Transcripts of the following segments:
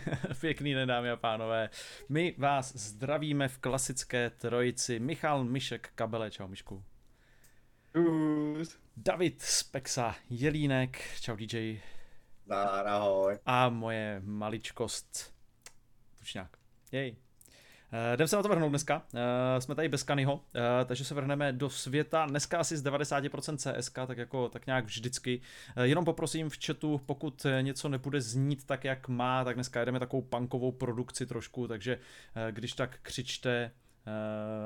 Pěkný den, dámy a pánové. My vás zdravíme v klasické trojici. Michal Mišek Kabele, čau Mišku. Čus. David Spexa Jelínek, čau DJ. Zdar, ahoj. A moje maličkost Tučňák. Jej. Uh, jdem se na to vrhnout dneska. Uh, jsme tady bez Kanyho, uh, takže se vrhneme do světa. Dneska asi z 90% CSK, tak jako tak nějak vždycky. Jenom poprosím v chatu, pokud něco nebude znít tak, jak má, tak dneska jedeme takovou punkovou produkci trošku, takže když tak křičte, Eh,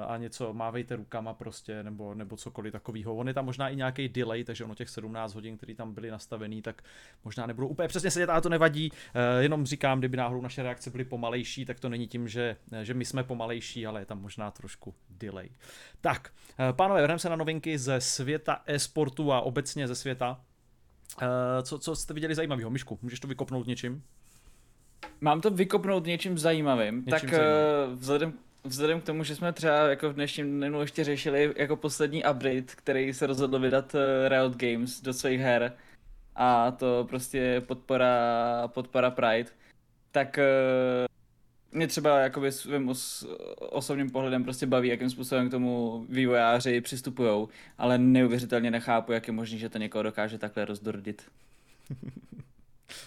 a něco mávejte rukama prostě, nebo, nebo cokoliv takového. On je tam možná i nějaký delay, takže ono těch 17 hodin, které tam byly nastavený, tak možná nebudou úplně přesně sedět, ale to nevadí. Eh, jenom říkám, kdyby náhodou naše reakce byly pomalejší, tak to není tím, že, že my jsme pomalejší, ale je tam možná trošku delay. Tak, eh, pánové, vrhneme se na novinky ze světa e-sportu a obecně ze světa. Co, co jste viděli zajímavého? Myšku, můžeš to vykopnout něčím? Mám to vykopnout něčím zajímavým. Něčím tak zajímavým. vzhledem vzhledem k tomu, že jsme třeba jako v dnešním dnu ještě řešili jako poslední update, který se rozhodl vydat eh, Riot Games do svých her a to prostě podpora, podpora Pride, tak eh, mě třeba jakoby svým os, osobním pohledem prostě baví, jakým způsobem k tomu vývojáři přistupují, ale neuvěřitelně nechápu, jak je možné, že to někoho dokáže takhle rozdordit.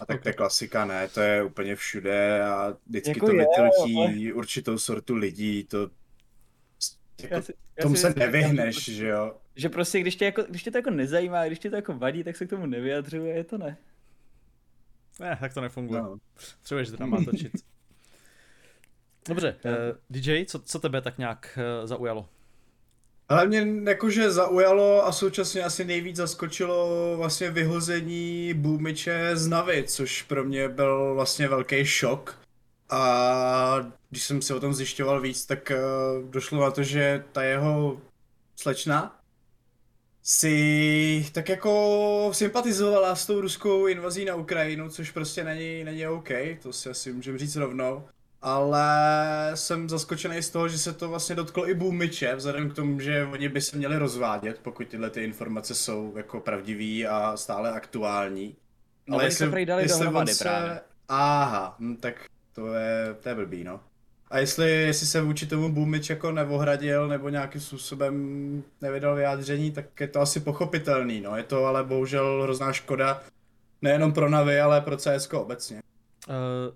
A tak to je klasika, ne, to je úplně všude a vždycky jako to vytlčí ale... určitou sortu lidí, to jako, já si, já tomu si se nevyhneš, že jo. Že prostě, když tě, jako, když tě to jako nezajímá, když tě to jako vadí, tak se k tomu nevyjadřuje, je to ne. Ne, tak to nefunguje. No. Potřebuješ drama točit. Dobře, uh, eh, DJ, co, co tebe tak nějak uh, zaujalo? Ale mě jakože zaujalo a současně asi nejvíc zaskočilo vlastně vyhození Boomiče z Navy, což pro mě byl vlastně velký šok. A když jsem si o tom zjišťoval víc, tak uh, došlo na to, že ta jeho slečna si tak jako sympatizovala s tou ruskou invazí na Ukrajinu, což prostě není, není OK, to si asi můžeme říct rovnou ale jsem zaskočený z toho, že se to vlastně dotklo i Boomiče, vzhledem k tomu, že oni by se měli rozvádět, pokud tyhle ty informace jsou jako pravdivý a stále aktuální. No, ale jestli, se dali jestli dohromady se... právě. Aha, hm, tak to je, to je blbý, no. A jestli, jestli se vůči tomu Boomič jako nevohradil nebo nějakým způsobem nevydal vyjádření, tak je to asi pochopitelný, no. Je to ale bohužel hrozná škoda, nejenom pro Navy, ale pro CSK obecně. Uh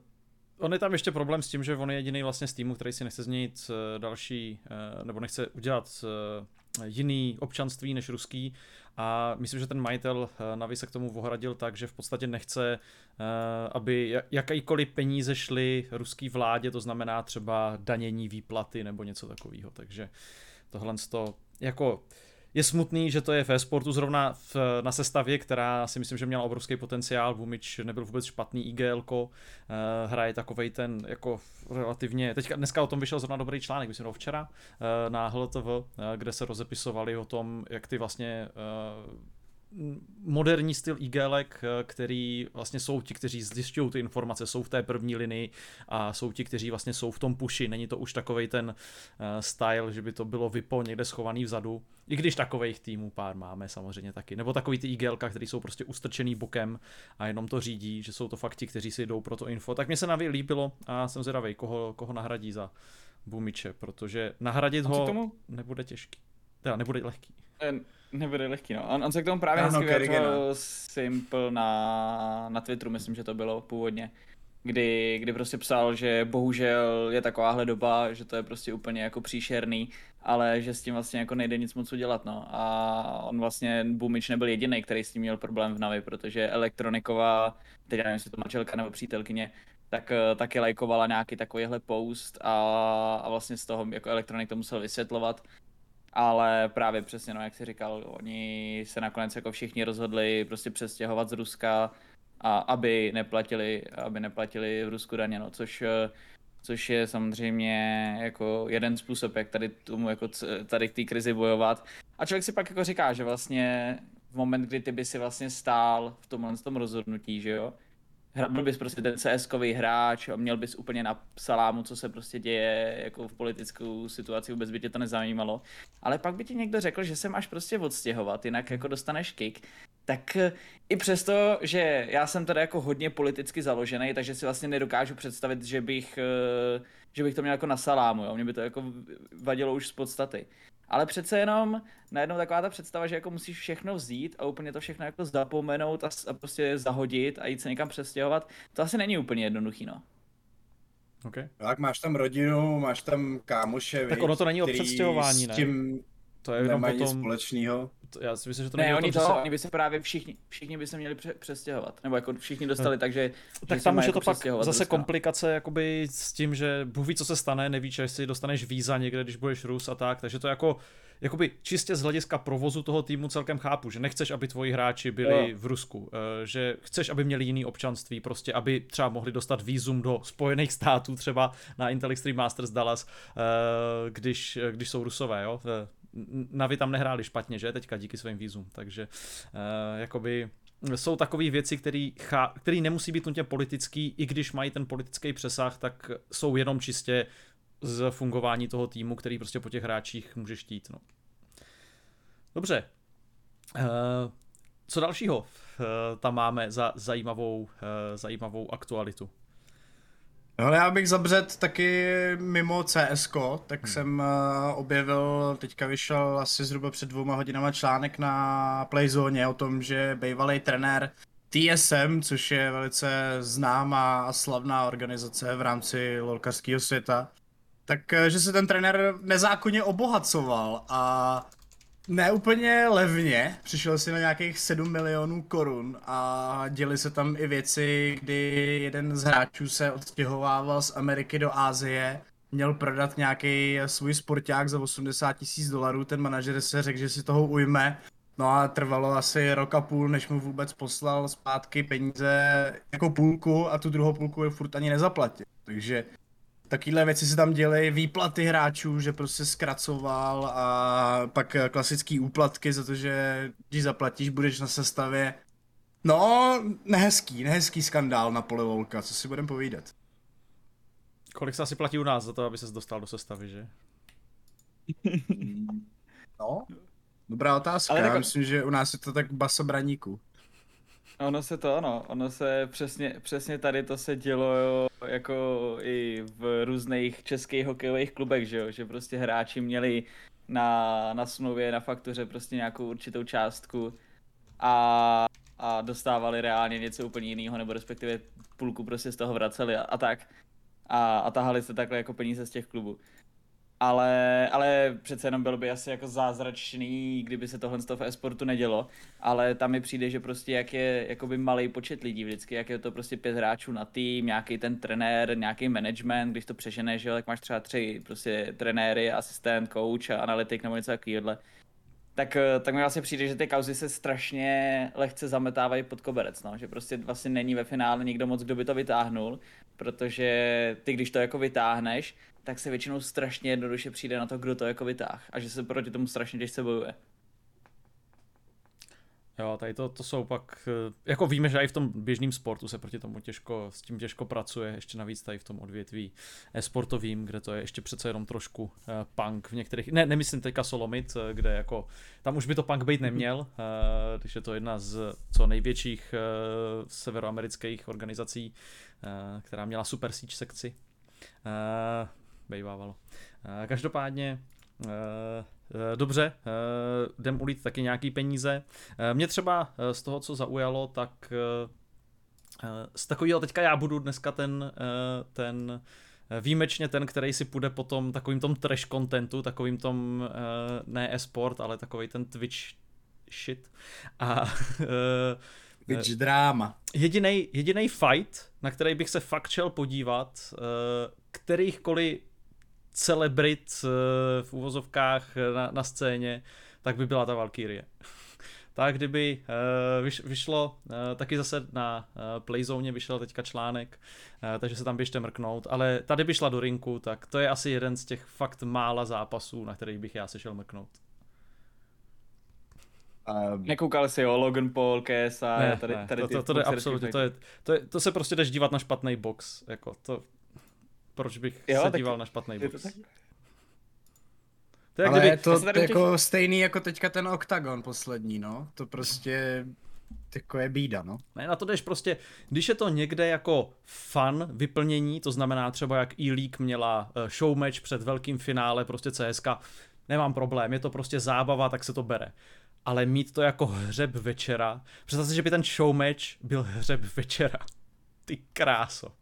on je tam ještě problém s tím, že on je jediný vlastně z týmu, který si nechce změnit eh, další, eh, nebo nechce udělat eh, jiný občanství než ruský. A myslím, že ten majitel Navi se k tomu ohradil tak, že v podstatě nechce, aby jakýkoliv peníze šly ruský vládě, to znamená třeba danění výplaty nebo něco takového, takže tohle to jako je smutný, že to je ve sportu zrovna v, na sestavě, která si myslím, že měla obrovský potenciál. Vumič nebyl vůbec špatný IGL, eh, hraje takovej ten jako relativně, teďka dneska o tom vyšel zrovna dobrý článek, myslím, včera uh, na HLTV, uh, kde se rozepisovali o tom, jak ty vlastně moderní styl igelek, eh, který vlastně jsou ti, kteří zjišťují ty informace, jsou v té první linii a jsou ti, kteří vlastně jsou v tom puši. Není to už takový ten uh, style, že by to bylo vypo někde schovaný vzadu. I když takových týmů pár máme samozřejmě taky. Nebo takový ty igelka, který jsou prostě ustrčený bokem a jenom to řídí, že jsou to fakt ti, kteří si jdou pro to info. Tak mě se naví líbilo a jsem zvědavý, koho, koho nahradí za Bumiče, protože nahradit ho tomu? nebude těžký. Teda nebude lehký. Nebude lehký, no. On, on se k tomu právě ano, hezky vyjadřoval Simple na, na Twitteru, myslím, že to bylo původně. Kdy, kdy prostě psal, že bohužel je takováhle doba, že to je prostě úplně jako příšerný, ale že s tím vlastně jako nejde nic moc udělat, no. A on vlastně, Bumič nebyl jediný, který s tím měl problém v Navi, protože Elektroniková, teď nevím, jestli to manželka nebo přítelkyně, tak taky lajkovala nějaký takovýhle post a, a vlastně z toho jako elektronik to musel vysvětlovat ale právě přesně, no, jak jsi říkal, oni se nakonec jako všichni rozhodli prostě přestěhovat z Ruska, a aby neplatili, aby neplatili v Rusku daně, no, což, což je samozřejmě jako jeden způsob, jak tady tomu, jako tady k té krizi bojovat. A člověk si pak jako říká, že vlastně v moment, kdy ty by si vlastně stál v tomhle tom rozhodnutí, že jo, byl bys prostě ten CS-kový hráč a měl bys úplně na salámu, co se prostě děje jako v politickou situaci, vůbec by tě to nezajímalo. Ale pak by ti někdo řekl, že se máš prostě odstěhovat, jinak jako dostaneš kick. tak eh, i přesto, že já jsem tady jako hodně politicky založený, takže si vlastně nedokážu představit, že bych, eh, že bych to měl jako na salámu, jo? mě by to jako vadilo už z podstaty. Ale přece jenom najednou taková ta představa, že jako musíš všechno vzít a úplně to všechno jako zapomenout a, a prostě zahodit a jít se někam přestěhovat, to asi není úplně jednoduchý, no. Okay. Tak máš tam rodinu, máš tam kámoše, Tak ono to není o přestěhování, ne? S tím to je jenom potom... nic společného. Já si myslím, že to ne, oni to, oni by se právě všichni, všichni by se měli pře- přestěhovat, nebo jako všichni dostali, takže... Tak tam už je to pak zase komplikace jakoby s tím, že Bůh ví, co se stane, nevíš, jestli dostaneš víza někde, když budeš Rus a tak, takže to jako jakoby čistě z hlediska provozu toho týmu celkem chápu, že nechceš, aby tvoji hráči byli jo. v Rusku, eh, že chceš, aby měli jiný občanství, prostě aby třeba mohli dostat vízum do Spojených států, třeba na Intel Extreme Masters Dallas, eh, když, když jsou Rusové, jo. Navi tam nehráli špatně, že, teďka díky svým vízum, takže jakoby jsou takové věci, které nemusí být nutně politický, i když mají ten politický přesah, tak jsou jenom čistě z fungování toho týmu, který prostě po těch hráčích může štít. No. Dobře. Uh, co dalšího uh, tam máme za zajímavou, uh, zajímavou aktualitu? No, já bych zabřet taky mimo CS, tak hmm. jsem uh, objevil, teďka vyšel asi zhruba před dvouma hodinama článek na Playzone o tom, že bývalý trenér TSM, což je velice známá a slavná organizace v rámci lolkarského světa, tak eh, že se ten trenér nezákonně obohacoval a ne úplně levně, přišel si na nějakých 7 milionů korun a děli se tam i věci, kdy jeden z hráčů se odstěhovával z Ameriky do Ázie, měl prodat nějaký svůj sporták za 80 tisíc dolarů, ten manažer se řekl, že si toho ujme, no a trvalo asi rok a půl, než mu vůbec poslal zpátky peníze jako půlku a tu druhou půlku je furt ani nezaplatil, takže Takovéhle věci se tam děly, výplaty hráčů, že prostě zkracoval a pak klasický úplatky za to, že když zaplatíš, budeš na sestavě. No, nehezký, nehezký skandál na pole Volka, co si budem povídat. Kolik se asi platí u nás za to, aby se dostal do sestavy, že? No, dobrá otázka. Ale tak... myslím, že u nás je to tak baso braníku. Ono se to, ano, ono se přesně, přesně tady to se dělo jo, jako i v různých českých hokejových klubech, že jo, že prostě hráči měli na, na smlouvě, na faktuře prostě nějakou určitou částku a, a dostávali reálně něco úplně jiného, nebo respektive půlku prostě z toho vraceli a, a tak. A, a tahali se takhle jako peníze z těch klubů ale, ale přece jenom bylo by asi jako zázračný, kdyby se tohle v e-sportu nedělo, ale tam mi přijde, že prostě jak je jakoby malý počet lidí vždycky, jak je to prostě pět hráčů na tým, nějaký ten trenér, nějaký management, když to přeženeš, že tak máš třeba tři prostě trenéry, asistent, coach analytik nebo něco takového, tak, tak mi vlastně přijde, že ty kauzy se strašně lehce zametávají pod koberec, no, že prostě vlastně není ve finále nikdo moc, kdo by to vytáhnul, protože ty, když to jako vytáhneš, tak se většinou strašně jednoduše přijde na to, kdo to jako vytáh a že se proti tomu strašně těžce bojuje. Jo, tady to, to jsou pak, eh, jako víme, že i v tom běžném sportu se proti tomu těžko, s tím těžko pracuje, ještě navíc tady v tom odvětví sportovým, kde to je ještě přece jenom trošku uh, punk v některých, ne, nemyslím teďka Solomit, eh, kde jako, tam už by to punk být neměl, když je to jedna z co největších severoamerických organizací, která měla super síč sekci. Bejvávalo. Uh, každopádně uh, Eh, dobře, eh, jdem ulít taky nějaký peníze. Eh, mě třeba z toho, co zaujalo, tak z takového teďka já budu dneska ten, ten výjimečně ten, který si půjde po tom takovým tom trash contentu, takovým tom ne e-sport, ale takový ten Twitch shit. A Twitch drama. Jedinej, jedinej fight, na který bych se fakt šel podívat, kterýchkoliv celebrit eh, v úvozovkách eh, na, na scéně, tak by byla ta Valkyrie. tak kdyby vyš, vyšlo, taky zase na Playzone vyšel teďka článek, takže se tam běžte mrknout, ale tady by šla do rinku, tak to je asi jeden z těch fakt mála zápasů, na kterých bych já se šel mrknout. Um, Nekoukal si o Logan Paul, KSA, ne, tady, ne, tady to, to, to, to, je absolutně, to, je, to, je, to se prostě jdeš dívat na špatný box, jako to, proč bych jo, se díval na špatný box? To, tak... to je, Ale kdyby, je to, to jako stejný jako teďka ten Octagon poslední, no. To prostě Jako je bída, no. Ne, na to jdeš prostě, když je to někde jako fun vyplnění, to znamená třeba jak e-league měla eh, showmatch před velkým finále, prostě CSK, nemám problém, je to prostě zábava, tak se to bere. Ale mít to jako hřeb večera, představ si, že by ten showmatch byl hřeb večera. Ty kráso.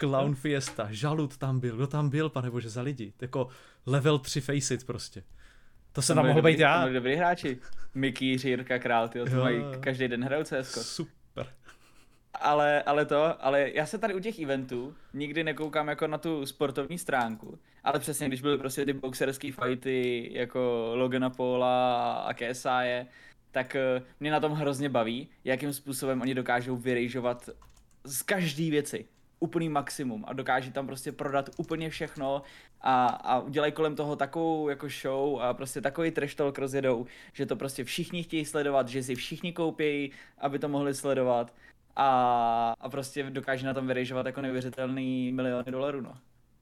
Clown Fiesta, Žalud tam byl, kdo tam byl, pane bože, za lidi. Jako level 3 Faceit prostě. To se tam mohl být já. To dobrý hráči. Mickey, Žírka, Král, ty to mají každý den hrajou CS. Super. Ale, ale to, ale já se tady u těch eventů nikdy nekoukám jako na tu sportovní stránku, ale přesně když byly prostě ty boxerské fighty jako Logana Paula a KSI, tak eh, mě na tom hrozně baví, jakým způsobem oni dokážou vyrejžovat z každé věci úplný maximum a dokáže tam prostě prodat úplně všechno a, a udělají kolem toho takovou jako show a prostě takový trash talk rozjedou, že to prostě všichni chtějí sledovat, že si všichni koupějí, aby to mohli sledovat a, a prostě dokáže na tom vyrejžovat jako neuvěřitelný miliony dolarů, no.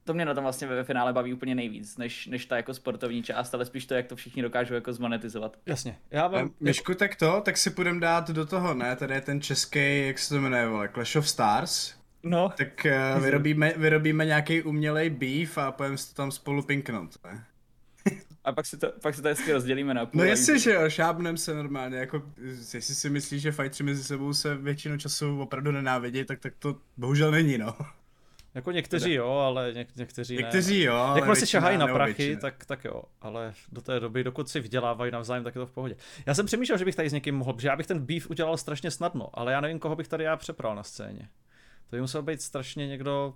To mě na tom vlastně ve finále baví úplně nejvíc, než, než ta jako sportovní část, ale spíš to, jak to všichni dokážou jako zmonetizovat. Jasně. Já vám... Myšku, tak to, tak si půjdeme dát do toho, ne? Tady je ten český, jak se to jmenuje, vole, Clash of Stars, No. Tak uh, vyrobíme, vyrobíme nějaký umělej beef a pojďme si to tam spolu pinknout. Ne? A pak si to, pak si to hezky rozdělíme na půl. No jestli, že jo, šábnem se normálně, jako, jestli si myslíš, že fightři mezi sebou se většinu času opravdu nenávidí, tak, tak to bohužel není, no. Jako někteří jo, ale něk, někteří ne. Někteří jo, ale Jakmile si šahají na prachy, tak, tak jo, ale do té doby, dokud si vydělávají navzájem, tak je to v pohodě. Já jsem přemýšlel, že bych tady s někým mohl, že já bych ten beef udělal strašně snadno, ale já nevím, koho bych tady já přepral na scéně. To by musel být strašně někdo,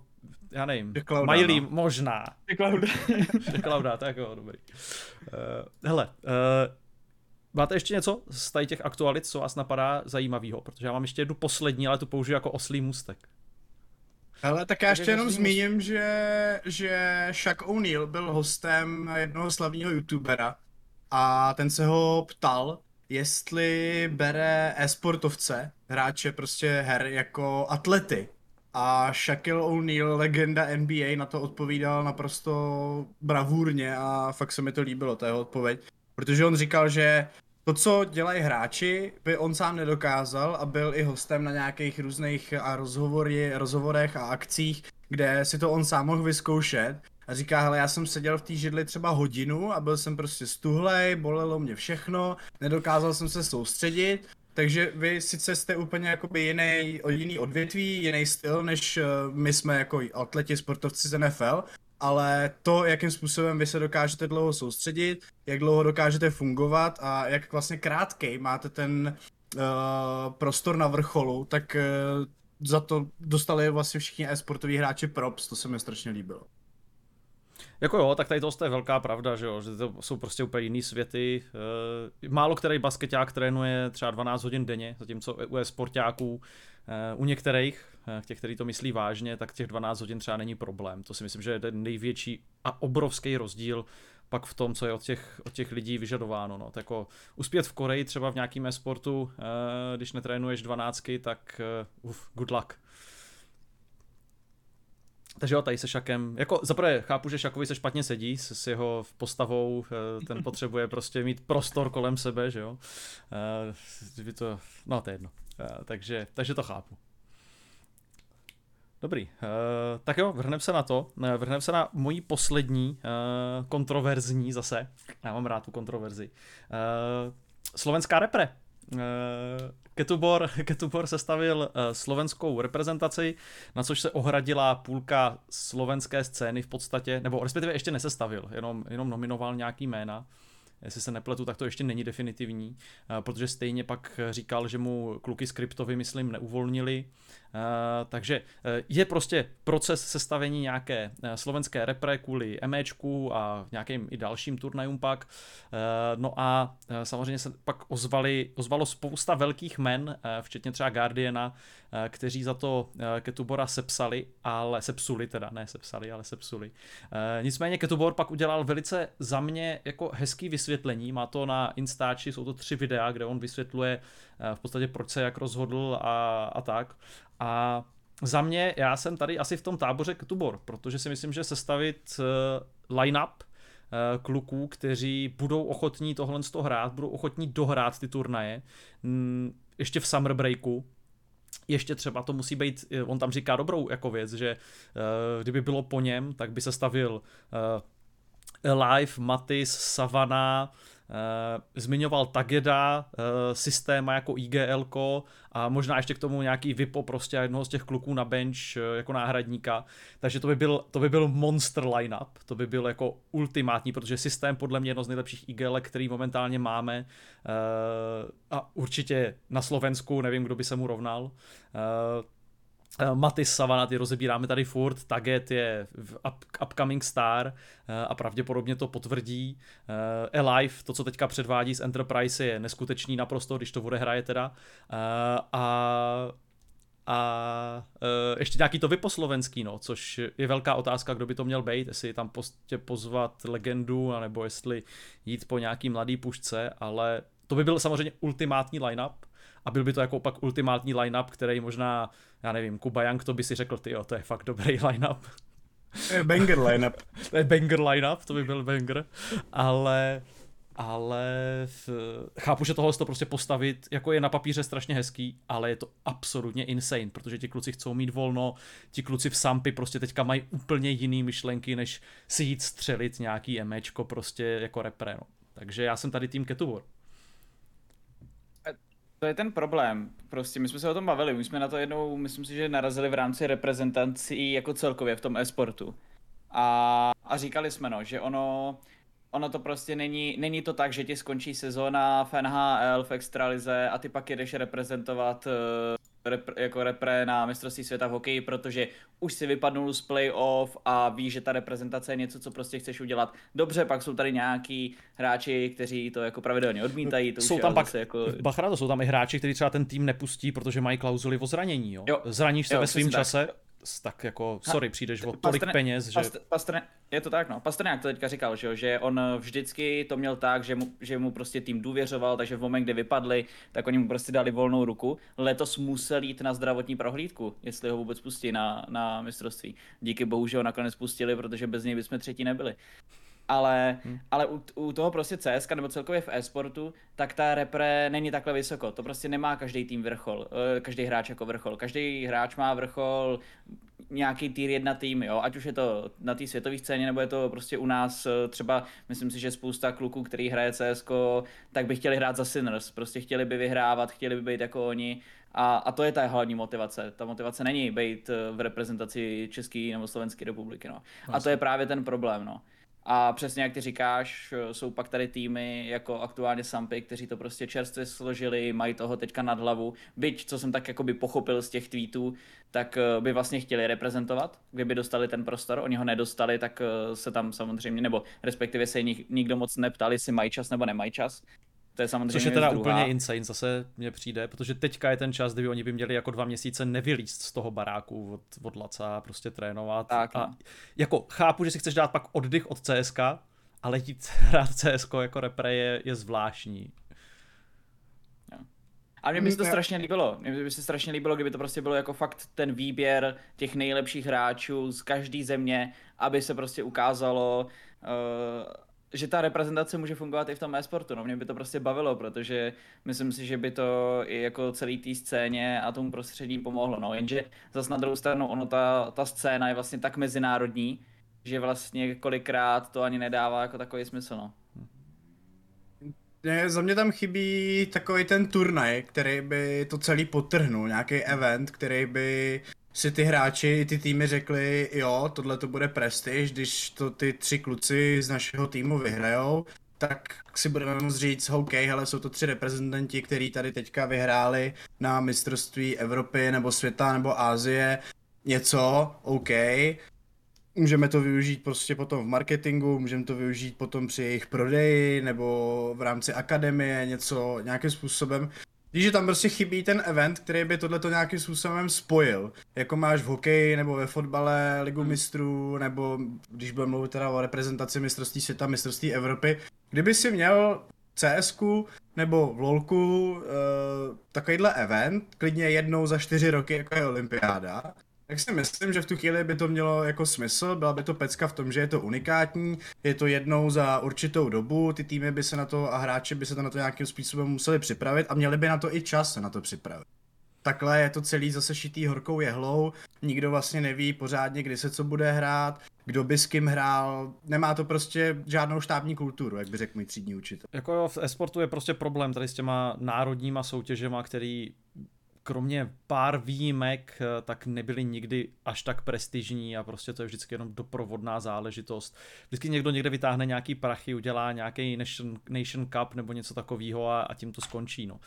já nevím, Miley no. možná. Klauda. Klauda, tak jo, dobrý. Uh, hele, uh, máte ještě něco z tady těch aktualit, co vás napadá zajímavého? Protože já mám ještě jednu poslední, ale tu použiju jako oslý můstek. Ale tak já ještě jenom zmíním, že, že Shaq O'Neal byl hostem jednoho slavného youtubera a ten se ho ptal, jestli bere e-sportovce, hráče prostě her jako atlety. A Shaquille O'Neal, legenda NBA, na to odpovídal naprosto bravurně a fakt se mi to líbilo, ta jeho odpověď. Protože on říkal, že to, co dělají hráči, by on sám nedokázal a byl i hostem na nějakých různých a rozhovory, rozhovorech a akcích, kde si to on sám mohl vyzkoušet. A říká, hele, já jsem seděl v té židli třeba hodinu a byl jsem prostě stuhlej, bolelo mě všechno, nedokázal jsem se soustředit takže vy sice jste úplně jakoby jiný, jiný odvětví, jiný styl, než eh, my jsme jako atleti, sportovci z NFL, ale to, jakým způsobem vy se dokážete dlouho soustředit, jak dlouho dokážete fungovat a jak vlastně krátkej máte ten uh, prostor na vrcholu, tak uh, za to dostali vlastně všichni e-sportoví hráči props, to se mi strašně líbilo. Jako jo, tak tady to je velká pravda, že jo, že to jsou prostě úplně jiný světy. E, málo který basketák trénuje třeba 12 hodin denně, zatímco u sportáků, e, u některých, e, těch, kteří to myslí vážně, tak těch 12 hodin třeba není problém. To si myslím, že je ten největší a obrovský rozdíl pak v tom, co je od těch, od těch lidí vyžadováno. No. Tak jako uspět v Koreji třeba v nějakém sportu, když netrénuješ 12, tak uf, good luck. Takže jo, tady se Šakem, jako zaprvé chápu, že Šakovi se špatně sedí s, s jeho postavou, eh, ten potřebuje prostě mít prostor kolem sebe, že jo. Uh, to, no to je jedno. Uh, takže, takže to chápu. Dobrý, uh, tak jo, vrhneme se na to. Vrhneme se na moji poslední kontroverzní zase. Já mám rád tu kontroverzi. Slovenská repre. Uh, Ketubor, Ketubor sestavil uh, slovenskou reprezentaci, na což se ohradila půlka slovenské scény v podstatě, nebo respektive ještě nesestavil, jenom, jenom nominoval nějaký jména. Jestli se nepletu, tak to ještě není definitivní, uh, protože stejně pak říkal, že mu kluky z myslím, neuvolnili, Eh, takže je prostě proces sestavení nějaké slovenské repre kvůli MEčku a nějakým i dalším turnajům pak. No a samozřejmě se pak ozvali, ozvalo spousta velkých men, včetně třeba Guardiana, kteří za to Ketubora sepsali, ale sepsuli teda, ne sepsali, ale sepsuli. Nicméně Ketubor pak udělal velice za mě jako hezký vysvětlení, má to na Instači, jsou to tři videa, kde on vysvětluje v podstatě proč se jak rozhodl a, a tak. A za mě, já jsem tady asi v tom táboře Ktubor, protože si myslím, že sestavit line-up kluků, kteří budou ochotní tohle z toho hrát, budou ochotní dohrát ty turnaje, ještě v summer breaku, ještě třeba to musí být, on tam říká dobrou jako věc, že kdyby bylo po něm, tak by se stavil Live, Matis, Savana, zmiňoval Tageda, uh, systéma jako IGL a možná ještě k tomu nějaký Vipo prostě jednoho z těch kluků na bench uh, jako náhradníka. Takže to by byl, to by byl monster lineup, to by byl jako ultimátní, protože systém podle mě jedno z nejlepších IGL, který momentálně máme a určitě na Slovensku, nevím, kdo by se mu rovnal. Eh, Matis Savana, ty rozebíráme tady furt, Taget je up, upcoming star eh, a pravděpodobně to potvrdí. Eh, Alive, to, co teďka předvádí z Enterprise, je neskutečný naprosto, když to odehraje teda. A a ještě nějaký to vyposlovenský, no, což je velká otázka, kdo by to měl být, jestli tam prostě pozvat legendu, anebo jestli jít po nějaký mladý pušce, ale to by byl samozřejmě ultimátní line-up a byl by to jako pak ultimátní line-up, který možná já nevím, Kuba Young, to by si řekl, ty jo, to je fakt dobrý line-up. To je banger line-up. to je banger line-up, to by byl banger, ale ale v, chápu, že tohle to prostě postavit, jako je na papíře strašně hezký, ale je to absolutně insane, protože ti kluci chcou mít volno, ti kluci v Sampy prostě teďka mají úplně jiný myšlenky, než si jít střelit nějaký emečko prostě jako repre, no. Takže já jsem tady tým Ketubor. To je ten problém. Prostě my jsme se o tom bavili, my jsme na to jednou, myslím si, že narazili v rámci reprezentací jako celkově v tom e-sportu. A, a říkali jsme no, že ono, ono to prostě není, není to tak, že ti skončí sezóna v NHL, v Extralize a ty pak jedeš reprezentovat uh, rep, jako repre na mistrovství světa v hokeji, protože už si vypadnul z playoff a víš, že ta reprezentace je něco, co prostě chceš udělat. Dobře, pak jsou tady nějaký hráči, kteří to jako pravidelně odmítají. To jsou tam pak, jako... Bachra, to jsou tam i hráči, kteří třeba ten tým nepustí, protože mají klauzuly o zranění. Jo? Jo. Zraníš se jo, ve svém čase, tak tak jako, sorry, přijdeš o tolik Pastrne, peněz, že... Pastrne, je to tak, no. Pastrňák to teďka říkal, že, jo, že on vždycky to měl tak, že mu, že mu prostě tým důvěřoval, takže v moment, kdy vypadli, tak oni mu prostě dali volnou ruku. Letos musel jít na zdravotní prohlídku, jestli ho vůbec pustí na, na mistrovství. Díky bohu, že ho nakonec pustili, protože bez něj bychom třetí nebyli ale, hmm. ale u, u toho prostě CS nebo celkově v e-sportu, tak ta repre není takhle vysoko. To prostě nemá každý tým vrchol, eh, každý hráč jako vrchol. Každý hráč má vrchol nějaký tier jedna tým, jo, ať už je to na té světové scéně, nebo je to prostě u nás eh, třeba, myslím si, že spousta kluků, který hraje CS, tak by chtěli hrát za Sinners, prostě chtěli by vyhrávat, chtěli by být jako oni a, a to je ta hlavní motivace. Ta motivace není být eh, v reprezentaci České nebo Slovenské republiky, no. A to je právě ten problém, no. A přesně jak ty říkáš, jsou pak tady týmy jako aktuálně Sampy, kteří to prostě čerstvě složili, mají toho teďka nad hlavu. Byť, co jsem tak jakoby pochopil z těch tweetů, tak eh, by vlastně chtěli reprezentovat, kdyby dostali ten prostor, oni ho nedostali, tak eh, se tam samozřejmě, nebo respektive se nik, nikdo moc neptal, jestli mají čas nebo nemají čas. To je samozřejmě Což je teda úplně insane, zase mně přijde, protože teďka je ten čas, kdy oni by měli jako dva měsíce nevylíst z toho baráku od, od Laca a prostě trénovat. Tak, a no. jako chápu, že si chceš dát pak oddych od CSK, ale jít hrát CSK jako repre je, je zvláštní. A mně by se to strašně líbilo. Mně by se strašně líbilo, kdyby to prostě bylo jako fakt ten výběr těch nejlepších hráčů z každé země, aby se prostě ukázalo, uh, že ta reprezentace může fungovat i v tom e-sportu. No, mě by to prostě bavilo, protože myslím si, že by to i jako celý té scéně a tomu prostředí pomohlo. No, jenže zase na druhou stranu, ono ta, ta scéna je vlastně tak mezinárodní, že vlastně kolikrát to ani nedává jako takový smysl. No. Ne, za mě tam chybí takový ten turnaj, který by to celý potrhnul, nějaký event, který by si ty hráči, ty týmy řekli, jo, tohle to bude prestiž, když to ty tři kluci z našeho týmu vyhrajou, tak si budeme moct říct, OK, hele, jsou to tři reprezentanti, kteří tady teďka vyhráli na mistrovství Evropy nebo světa nebo Ázie, něco, OK, můžeme to využít prostě potom v marketingu, můžeme to využít potom při jejich prodeji nebo v rámci akademie, něco nějakým způsobem. Víš, že tam prostě chybí ten event, který by tohleto nějakým způsobem spojil. Jako máš v hokeji nebo ve fotbale ligu hmm. mistrů, nebo když budeme mluvit teda o reprezentaci mistrovství světa, mistrovství Evropy. Kdyby si měl cs nebo v LoLku uh, takovýhle event, klidně jednou za čtyři roky, jako je olympiáda, Tak si myslím, že v tu chvíli by to mělo jako smysl, byla by to pecka v tom, že je to unikátní, je to jednou za určitou dobu, ty týmy by se na to a hráči by se to na to nějakým způsobem museli připravit a měli by na to i čas se na to připravit. Takhle je to celý zase šitý horkou jehlou, nikdo vlastně neví pořádně, kdy se co bude hrát, kdo by s kým hrál, nemá to prostě žádnou štábní kulturu, jak by řekl můj třídní učitel. Jako v esportu je prostě problém tady s těma národníma soutěžema, který kromě pár výjimek, eh, tak nebyly nikdy až tak prestižní a prostě to je vždycky jenom doprovodná záležitost. Vždycky někdo někde vytáhne nějaký prachy, udělá nějaký Nation, Nation Cup nebo něco takového a, a tím to skončí. No.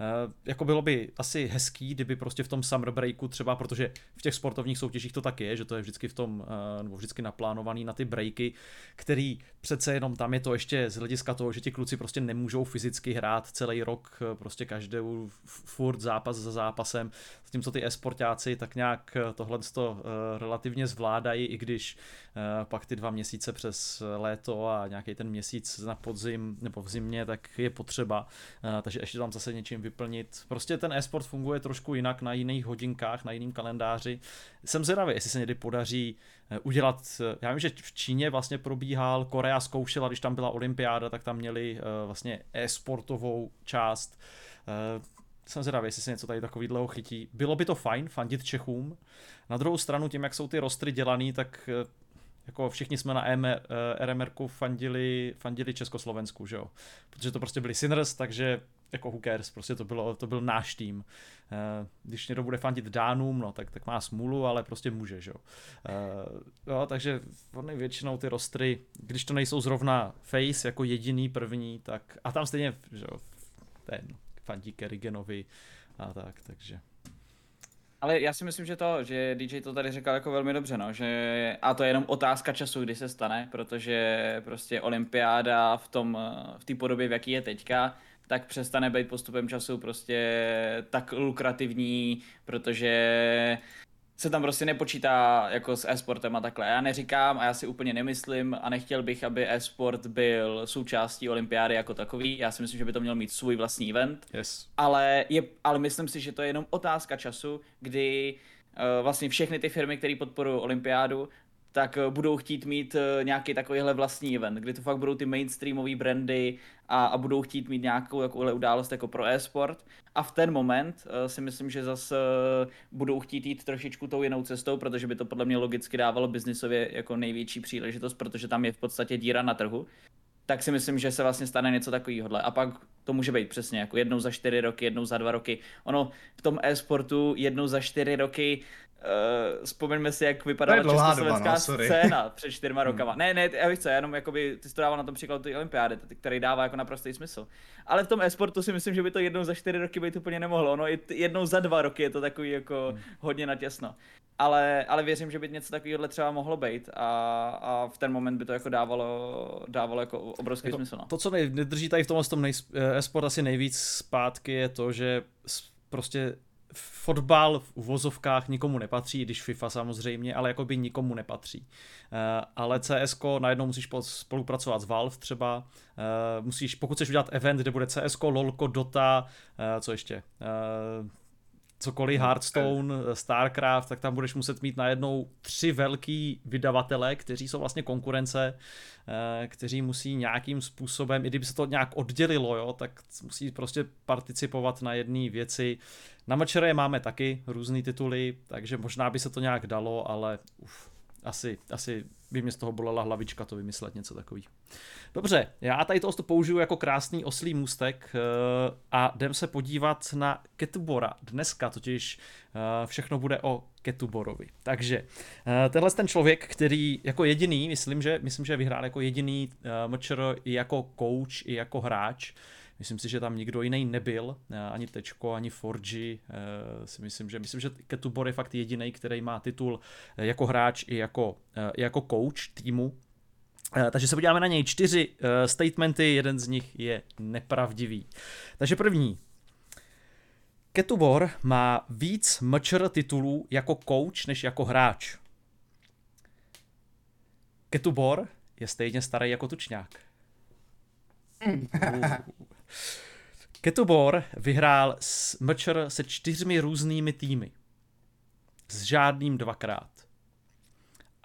E, jako bylo by asi hezký, kdyby prostě v tom summer breaku třeba, protože v těch sportovních soutěžích to tak je, že to je vždycky v tom, e, nebo vždycky naplánovaný na ty breaky, který přece jenom tam je to ještě z hlediska toho, že ti kluci prostě nemůžou fyzicky hrát celý rok, prostě každou furt zápas za zápasem, zatímco ty esportáci tak nějak eh, tohle to eh, relativně zvládají, i když eh, pak ty dva měsíce přes léto a nějaký ten měsíc na podzim nebo v zimě, tak je potřeba, takže ještě tam zase něčím vyplnit. Prostě ten esport funguje trošku jinak na jiných hodinkách, na jiném kalendáři. Jsem zvědavý, jestli se někdy podaří udělat, já vím, že v Číně vlastně probíhal, Korea zkoušela, když tam byla olympiáda, tak tam měli vlastně e-sportovou část jsem zvědavý, jestli se něco tady takového chytí. Bylo by to fajn, fandit Čechům. Na druhou stranu, tím, jak jsou ty rostry dělaný, tak eh, jako všichni jsme na EMR, eh, RMRku fandili, fandili Československu, že jo. Protože to prostě byli Sinners, takže jako who cares, prostě to, bylo, to byl náš tým. Eh, když někdo bude fandit Dánům, no tak, tak má smůlu, ale prostě může, že jo. jo takže oni většinou ty rostry, když to nejsou zrovna face jako jediný první, tak a tam stejně, že jo, ten fandí Kerriganovi a tak, takže. Ale já si myslím, že to, že DJ to tady říkal jako velmi dobře, no, že a to je jenom otázka času, kdy se stane, protože prostě olympiáda v tom, v té podobě, v jaký je teďka, tak přestane být postupem času prostě tak lukrativní, protože se tam prostě nepočítá jako s e-sportem a takhle. Já neříkám a já si úplně nemyslím a nechtěl bych, aby e-sport byl součástí olympiády jako takový. Já si myslím, že by to měl mít svůj vlastní event. Yes. Ale, je, ale myslím si, že to je jenom otázka času, kdy uh, vlastně všechny ty firmy, které podporují olympiádu, tak uh, budou chtít mít uh, nějaký takovýhle vlastní event, kdy to fakt budou ty mainstreamové brandy a, a budou chtít mít nějakou takovouhle událost jako pro e-sport. A v ten moment uh, si myslím, že zase uh, budou chtít jít trošičku tou jinou cestou, protože by to podle mě logicky dávalo biznisově jako největší příležitost, protože tam je v podstatě díra na trhu. Tak si myslím, že se vlastně stane něco takového. A pak to může být přesně jako jednou za čtyři roky, jednou za dva roky. Ono v tom e-sportu jednou za čtyři roky Uh, vzpomeňme si, jak vypadala československá no, scéna před čtyřma hmm. rokama. Ne, ne, já víš co, jenom jakoby, ty jsi to dával na tom příkladu ty olympiády, který dává jako naprostý smysl. Ale v tom e-sportu si myslím, že by to jednou za čtyři roky být úplně nemohlo. No, jednou za dva roky je to takový jako hmm. hodně natěsno. Ale, ale věřím, že by něco takového třeba mohlo být a, a v ten moment by to jako dávalo, dávalo jako obrovský jako, smysl. No. To, co nedrží tady v tomhle tom e-sport asi nejvíc zpátky, je to, že prostě fotbal v uvozovkách nikomu nepatří, když FIFA samozřejmě, ale jako by nikomu nepatří. Uh, ale CSK najednou musíš spolupracovat s Valve třeba, uh, musíš, pokud chceš udělat event, kde bude CSK, LOLko, Dota, uh, co ještě, cokoliv Hearthstone, Starcraft, tak tam budeš muset mít najednou tři velký vydavatele, kteří jsou vlastně konkurence, kteří musí nějakým způsobem, i kdyby se to nějak oddělilo, jo, tak musí prostě participovat na jedné věci. Na Mačere máme taky různé tituly, takže možná by se to nějak dalo, ale uf, asi, asi by mě z toho bolela hlavička to vymyslet něco takový. Dobře, já tady to použiju jako krásný oslý můstek eh, a jdem se podívat na Ketubora. Dneska totiž eh, všechno bude o Ketuborovi. Takže eh, tenhle ten člověk, který jako jediný, myslím, že, myslím, že vyhrál jako jediný mčr i jako coach, i jako hráč, Myslím si, že tam nikdo jiný nebyl, eh, ani Tečko, ani Forgy. Eh, si myslím, že myslím, že Ketubor je fakt jediný, který má titul eh, jako hráč i jako, i jako coach týmu. Takže se podíváme na něj. Čtyři statementy, jeden z nich je nepravdivý. Takže první. Ketubor má víc mčr titulů jako coach než jako hráč. Ketubor je stejně starý jako Tučňák. Mm. Ketubor vyhrál s Mčer se čtyřmi různými týmy. s žádným dvakrát.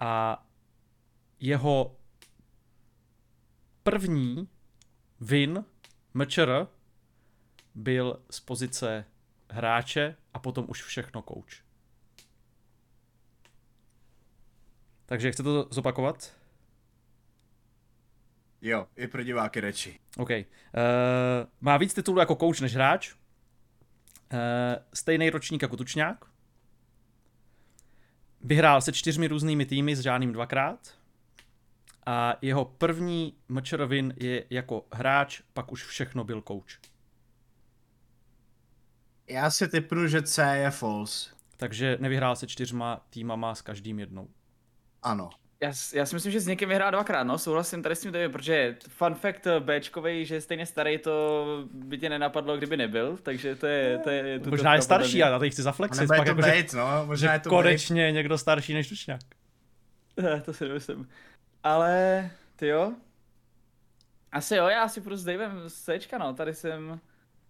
A jeho první win mčr byl z pozice hráče a potom už všechno coach. Takže chcete to zopakovat? Jo, i pro diváky reči. OK. Uh, má víc titulů jako coach než hráč. Uh, stejný ročník jako Tučňák. Vyhrál se čtyřmi různými týmy s žádným dvakrát. A jeho první mčerovin je jako hráč, pak už všechno byl coach. Já si typnu, že C je false. Takže nevyhrál se čtyřma týmama s každým jednou. Ano. Já, já si myslím, že s někým vyhrál dvakrát, no, souhlasím tady s tím, protože fun fact Bčkovej, že je stejně starý, to by tě nenapadlo, kdyby nebyl, takže to je... To je to možná je starší, ale já tady chci zaflexit. Pak je to jako, bejt, no, možná je to konečně bejt. někdo starší než Tučňák. to si nemyslím. Ale, ty jo, asi jo, já si prostě Davem Sečka, no, tady jsem,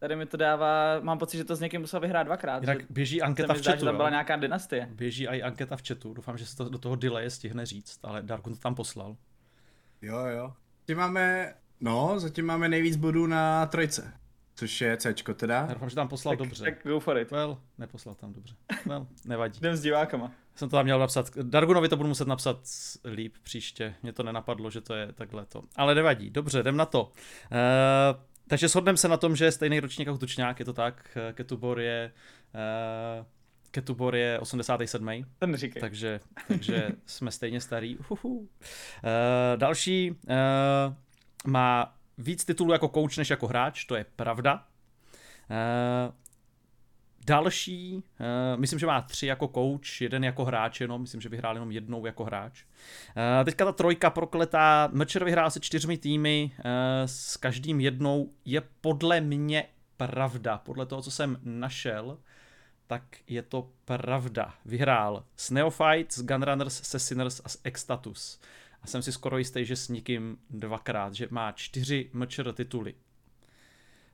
tady mi to dává, mám pocit, že to s někým musel vyhrát dvakrát. Jinak běží anketa v chatu, že tam byla nějaká dynastie. Běží i anketa v chatu, doufám, že se to do toho delay stihne říct, ale Darkun to tam poslal. Jo, jo. Zatím máme, no, zatím máme nejvíc bodů na trojce. Což je C, teda. Já doufám, že tam poslal tak, dobře. Tak go for it. Well, neposlal tam dobře. Well, nevadí. Jdem s divákama. Jsem to tam měl napsat. Dargunovi to budu muset napsat líp příště. Mně to nenapadlo, že to je takhle to. Ale nevadí. Dobře, jdem na to. Uh, takže shodneme se na tom, že je stejný ročník jako Tučňák, je to tak. Ketubor je... Uh, Ketubor je 87. Ten říkej. Takže, takže jsme stejně starý. Uhuhu. Uh, další uh, má víc titulů jako coach než jako hráč, to je pravda. Uh, další, uh, myslím, že má tři jako coach, jeden jako hráč jenom, myslím, že vyhrál jenom jednou jako hráč. Uh, teďka ta trojka prokletá, Mečer vyhrál se čtyřmi týmy, uh, s každým jednou je podle mě pravda, podle toho, co jsem našel, tak je to pravda. Vyhrál s Neophyte, s Gunrunners, se Sinners a s Extatus a jsem si skoro jistý, že s nikým dvakrát, že má čtyři mčr tituly.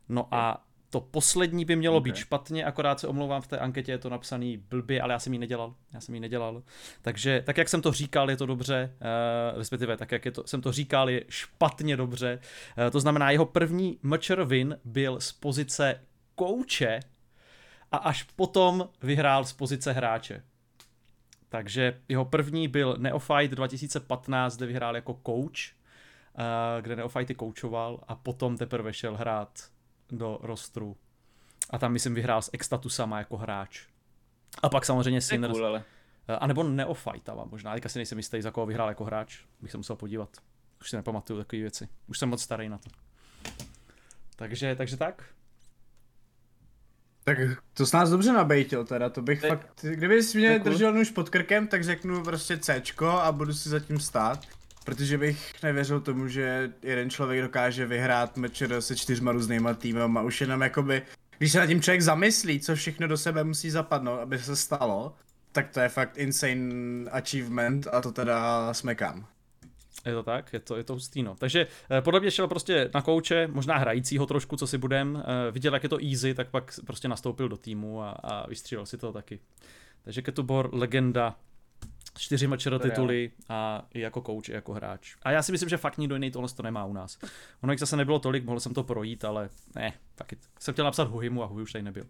No a to poslední by mělo okay. být špatně, akorát se omlouvám, v té anketě je to napsaný blbě, ale já jsem ji nedělal, já jsem ji nedělal. Takže tak, jak jsem to říkal, je to dobře, uh, respektive tak, jak je to, jsem to říkal, je špatně dobře. Uh, to znamená, jeho první mčr win byl z pozice kouče a až potom vyhrál z pozice hráče. Takže jeho první byl Neophyte 2015, kde vyhrál jako coach, eh, kde Neophyte koučoval a potom teprve šel hrát do rostru. A tam myslím vyhrál s Extatusama jako hráč. A pak samozřejmě Sinners. Cool, ale... Eh, a nebo Neophyte možná, teďka si nejsem jistý, za koho vyhrál jako hráč. Bych se musel podívat. Už si nepamatuju takové věci. Už jsem moc starý na to. Takže, takže tak. Tak to s nás dobře nabejtil teda, to bych Teď, fakt, kdybys mě držel nůž pod krkem, tak řeknu prostě C a budu si zatím stát. Protože bych nevěřil tomu, že jeden člověk dokáže vyhrát meč se čtyřma různýma týmama, už jenom jakoby, když se na tím člověk zamyslí, co všechno do sebe musí zapadnout, aby se stalo, tak to je fakt insane achievement a to teda smekám. Je to tak, je to, je to hustý, no. Takže eh, podle mě šel prostě na kouče, možná hrajícího trošku, co si budem, eh, viděl, jak je to easy, tak pak prostě nastoupil do týmu a, a vystřílel si to taky. Takže Ketubor, legenda, čtyři mečero tituly a i jako coach, i jako hráč. A já si myslím, že fakt nikdo jiný tohle to nemá u nás. Ono jich zase nebylo tolik, mohl jsem to projít, ale ne, tak jsem chtěl napsat Huhimu a Huhi už tady nebyl.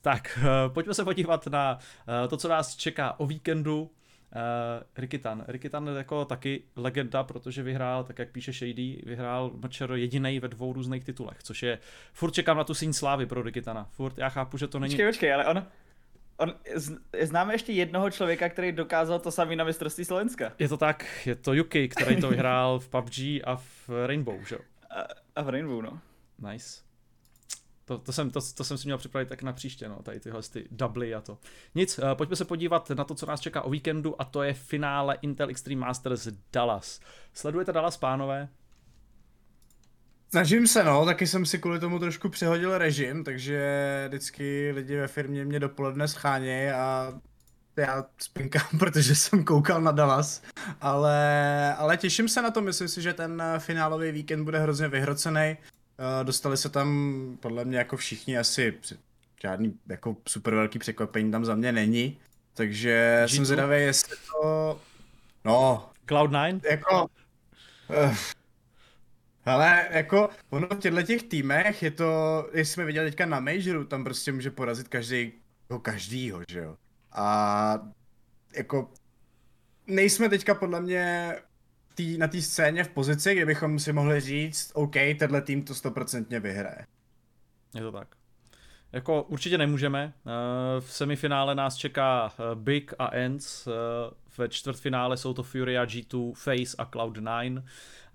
Tak, uh, pojďme se podívat na uh, to, co nás čeká o víkendu. Uh, Rikitan. Rikitan je jako taky legenda, protože vyhrál, tak jak píše Shady, vyhrál Mčer jediný ve dvou různých titulech, což je, furt čekám na tu síň slávy pro Rikitana. Furt, já chápu, že to není... Počkej, počkej, ale on, on, známe ještě jednoho člověka, který dokázal to samý na mistrovství Slovenska. Je to tak, je to Yuki, který to vyhrál v PUBG a v Rainbow, že? A, a v Rainbow, no. Nice. To, to, jsem, to, to jsem si měl připravit tak na příště, no, tady tyhle ty dubly a to. Nic, uh, pojďme se podívat na to, co nás čeká o víkendu a to je finále Intel Extreme Masters Dallas. Sledujete Dallas, pánové? Snažím se, no, taky jsem si kvůli tomu trošku přehodil režim, takže vždycky lidi ve firmě mě dopoledne schánějí a já spinkám, protože jsem koukal na Dallas, ale, ale těším se na to, myslím si, že ten finálový víkend bude hrozně vyhrocený. Uh, dostali se tam podle mě jako všichni asi žádný jako super velký překvapení tam za mě není. Takže G2? jsem zvědavý, jestli to... No... Cloud9? Jako... Uh, ale jako, ono v těchto těch týmech je to, jestli jsme viděli teďka na Majoru, tam prostě může porazit každý, jako každýho, že jo. A jako, nejsme teďka podle mě tý, na té scéně v pozici, kde bychom si mohli říct, OK, tenhle tým to stoprocentně vyhraje. Je to tak. Jako určitě nemůžeme. Eh, v semifinále nás čeká eh, Big a Ends. Eh, ve čtvrtfinále jsou to Fury a G2, Face a Cloud9.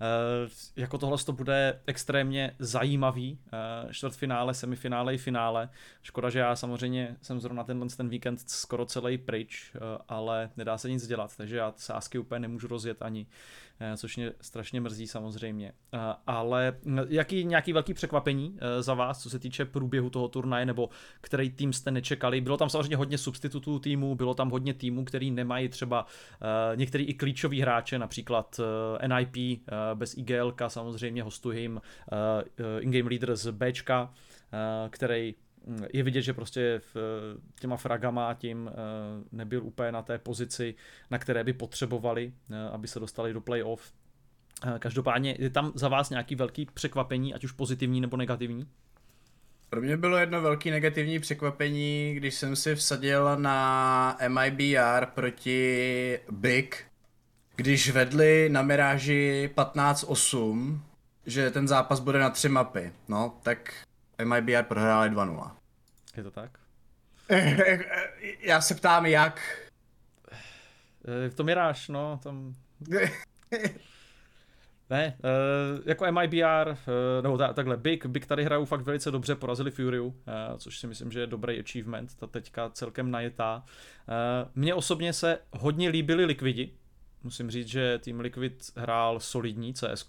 Eh, jako tohle to bude extrémně zajímavý eh, čtvrtfinále, semifinále i finále. Škoda, že já samozřejmě jsem zrovna tenhle ten víkend skoro celý pryč, eh, ale nedá se nic dělat, takže já sásky úplně nemůžu rozjet ani, což mě strašně mrzí samozřejmě. Ale jaký nějaký velký překvapení za vás, co se týče průběhu toho turnaje, nebo který tým jste nečekali? Bylo tam samozřejmě hodně substitutů týmu, bylo tam hodně týmů, který nemají třeba některý i klíčový hráče, například NIP, bez IGL, samozřejmě hostuje jim in-game leader z Bčka, který je vidět, že prostě v, těma fragama tím nebyl úplně na té pozici, na které by potřebovali, aby se dostali do playoff. Každopádně je tam za vás nějaký velký překvapení, ať už pozitivní nebo negativní? Pro mě bylo jedno velké negativní překvapení, když jsem si vsadil na MIBR proti Big, když vedli na Miráži 15-8, že ten zápas bude na tři mapy, no, tak MIBR prohráli 2-0. Je to tak? Já se ptám, jak? Eh, to Miráž, no, tam... Ne, uh, jako MIBR, uh, eh, nebo ta, takhle, Big, Big tady hrajou fakt velice dobře, porazili Fury, uh, což si myslím, že je dobrý achievement, ta teďka celkem najetá. Uh, mně osobně se hodně líbily Liquidi, musím říct, že tým Liquid hrál solidní CS.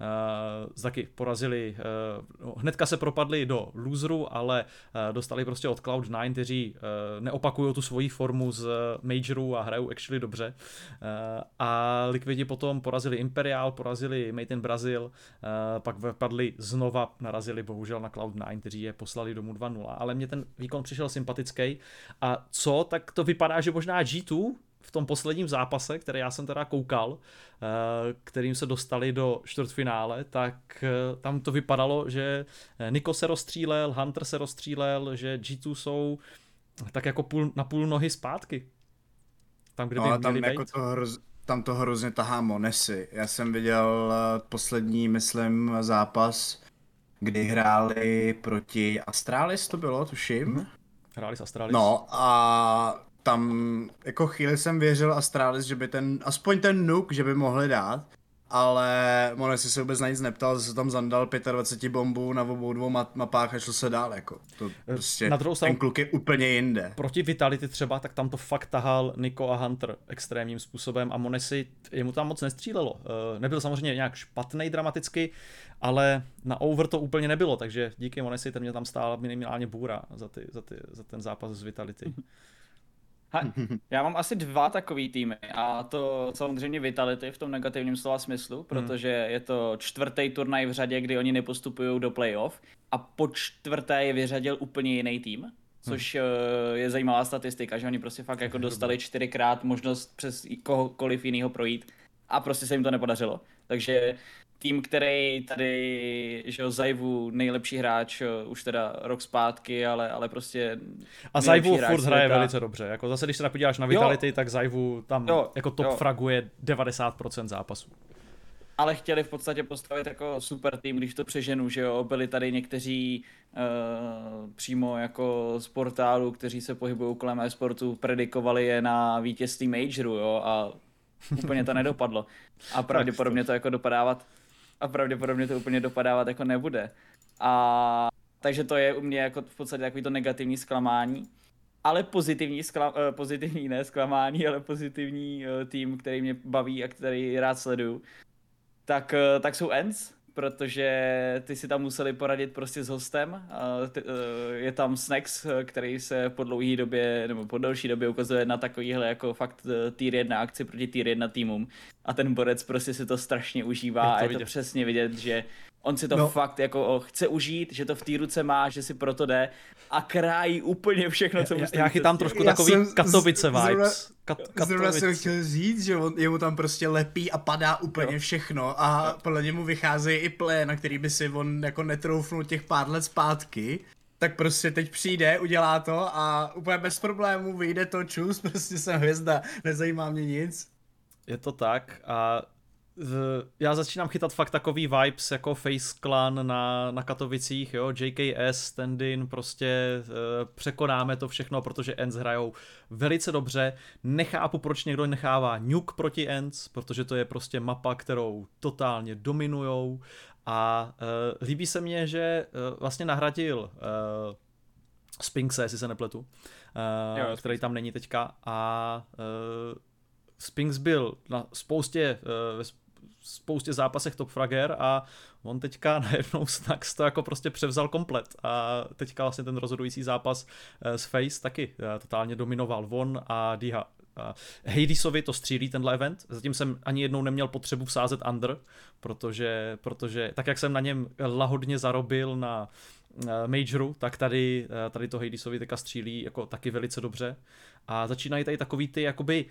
Eh, taky porazili, uh, hnedka se propadli do loseru, ale uh, dostali prostě od Cloud9, kteří neopakují tu svoji formu z Majoru a hrajou actually dobře. A Liquidi potom porazili Imperial, porazili Made in Brazil, pak vypadli znova, narazili bohužel na Cloud9, kteří je poslali domů 2-0, ale mě ten výkon přišel sympatický. A co, tak to vypadá, že možná G2 v tom posledním zápase, který já jsem teda koukal, eh, kterým se dostali do čtvrtfinále, tak eh, tam to vypadalo, že Niko se rozstřílel, Hunter se rozstřílel, že G2 jsou tak jako půl, na půl nohy zpátky. Tam, kde no, by tam, jako to hroz, tam to hrozně tahá Monesy. Já jsem viděl eh, poslední, myslím, zápas, kdy hráli proti Astralis, to bylo, tuším. Hmm. Hráli s Astralis. No a tam jako chvíli jsem věřil Astralis, že by ten, aspoň ten nuk, že by mohli dát, ale Monesi se vůbec na nic neptal, že se tam zandal 25 bombů na obou dvou mapách a šlo se dál, jako. To prostě, na druhou ten kluk je úplně jinde. Proti Vitality třeba, tak tam to fakt tahal Niko a Hunter extrémním způsobem a Monesi, jemu tam moc nestřílelo. Eh, nebyl samozřejmě nějak špatný dramaticky, ale na over to úplně nebylo, takže díky Monesi ten mě tam stál minimálně bůra za, ty, za, ty, za ten zápas z Vitality. Ha, já mám asi dva takový týmy a to samozřejmě Vitality v tom negativním slova smyslu, hmm. protože je to čtvrtý turnaj v řadě, kdy oni nepostupují do playoff a po čtvrté je vyřadil úplně jiný tým, což hmm. je zajímavá statistika, že oni prostě fakt jako dostali čtyřikrát možnost přes kohokoliv jiného projít a prostě se jim to nepodařilo. Takže tým, který tady, že jo, Zajvu nejlepší hráč, už teda rok zpátky, ale, ale prostě A Zajvu furt hraje světa. velice dobře, jako zase když se napodíváš na Vitality, jo. tak Zajvu tam jo. jako top jo. fraguje 90% zápasů. Ale chtěli v podstatě postavit jako super tým, když to přeženu, že jo, byli tady někteří uh, přímo jako z portálu, kteří se pohybují kolem e-sportu, predikovali je na vítězství Majoru, jo, a úplně to nedopadlo. A pravděpodobně to jako dopadávat a pravděpodobně to úplně dopadávat jako nebude. A takže to je u mě jako v podstatě takový to negativní zklamání. Ale pozitivní, skla, uh, pozitivní ne zklamání, ale pozitivní uh, tým, který mě baví a který rád sleduju, tak, uh, tak jsou Ends, protože ty si tam museli poradit prostě s hostem. Uh, je tam Snacks, který se po dlouhé době, nebo po delší době ukazuje na takovýhle jako fakt tier 1 akci proti tier 1 týmům a ten borec prostě si to strašně užívá je to a je vidět. to přesně vidět, že on si to no. fakt jako chce užít, že to v té ruce má, že si proto jde a krájí úplně všechno, co mu Já, já chytám trošku já takový Katovice vibes. Zrovna, Kat, zrovna jsem chtěl říct, že on, jemu tam prostě lepí a padá úplně jo. všechno a podle němu vycházejí i plé, na který by si on jako netroufnul těch pár let zpátky tak prostě teď přijde, udělá to a úplně bez problémů vyjde to čus, prostě jsem hvězda, nezajímá mě nic. Je to tak a já začínám chytat fakt takový vibes jako Face Clan na, na Katovicích, jo, JKS, Standin, prostě e, překonáme to všechno, protože Ends hrajou velice dobře. Nechápu, proč někdo nechává Nuke proti Ends, protože to je prostě mapa, kterou totálně dominujou. A e, líbí se mně, že e, vlastně nahradil e, Spinxe, jestli se nepletu, e, jo, který tam není teďka. A e, Spinks byl na spoustě, spoustě zápasech top frager a on teďka najednou Snax to jako prostě převzal komplet a teďka vlastně ten rozhodující zápas eh, s Face taky eh, totálně dominoval von a Diha. Hadesovi to střílí tenhle event, zatím jsem ani jednou neměl potřebu vsázet under, protože, protože tak jak jsem na něm lahodně zarobil na Majoru, tak tady, tady to Hadesovi teďka střílí jako taky velice dobře a začínají tady takový ty jakoby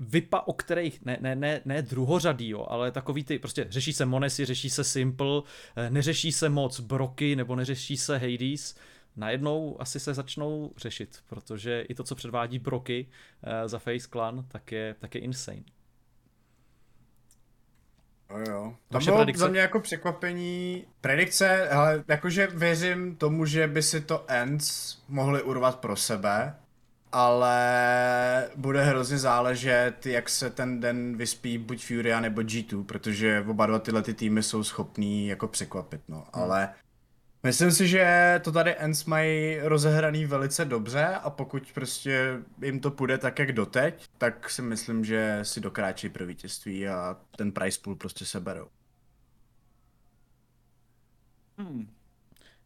vypa, o kterých, ne, ne, ne, ne druhořadý, jo, ale takový ty, prostě řeší se Monesi, řeší se Simple, eh, neřeší se moc Broky, nebo neřeší se Hades, najednou asi se začnou řešit, protože i to, co předvádí Broky uh, za Face Clan, tak je, tak je insane. No jo. To bylo predikce? za mě jako překvapení. Predikce, ale jakože věřím tomu, že by si to Ends mohli urvat pro sebe, ale bude hrozně záležet, jak se ten den vyspí buď Furia nebo G2, protože oba dva tyhle ty týmy jsou schopný jako překvapit, no, hmm. ale myslím si, že to tady Ends mají rozehraný velice dobře a pokud prostě jim to půjde tak, jak doteď, tak si myslím, že si dokráčí pro vítězství a ten price pool prostě seberou. Hmm.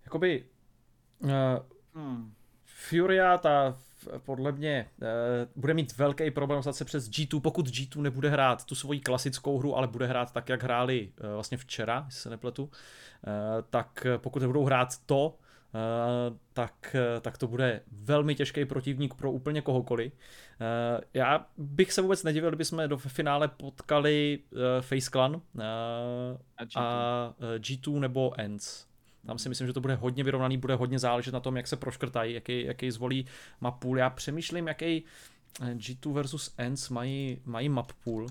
Jakoby uh, hmm. Furia, ta podle mě uh, bude mít velký problém se přes G2, pokud G2 nebude hrát tu svoji klasickou hru, ale bude hrát tak, jak hráli uh, vlastně včera, jestli se nepletu, uh, tak pokud nebudou hrát to, Uh, tak, tak to bude velmi těžký protivník pro úplně kohokoliv. Uh, já bych se vůbec nedivil, kdyby jsme do finále potkali uh, Face Clan uh, a, G2. a G2 nebo Ends. Tam si myslím, že to bude hodně vyrovnaný, bude hodně záležet na tom, jak se proškrtají, jaký, jaký zvolí map pool. Já přemýšlím, jaký eh, G2 versus Ends mají, mají map pool.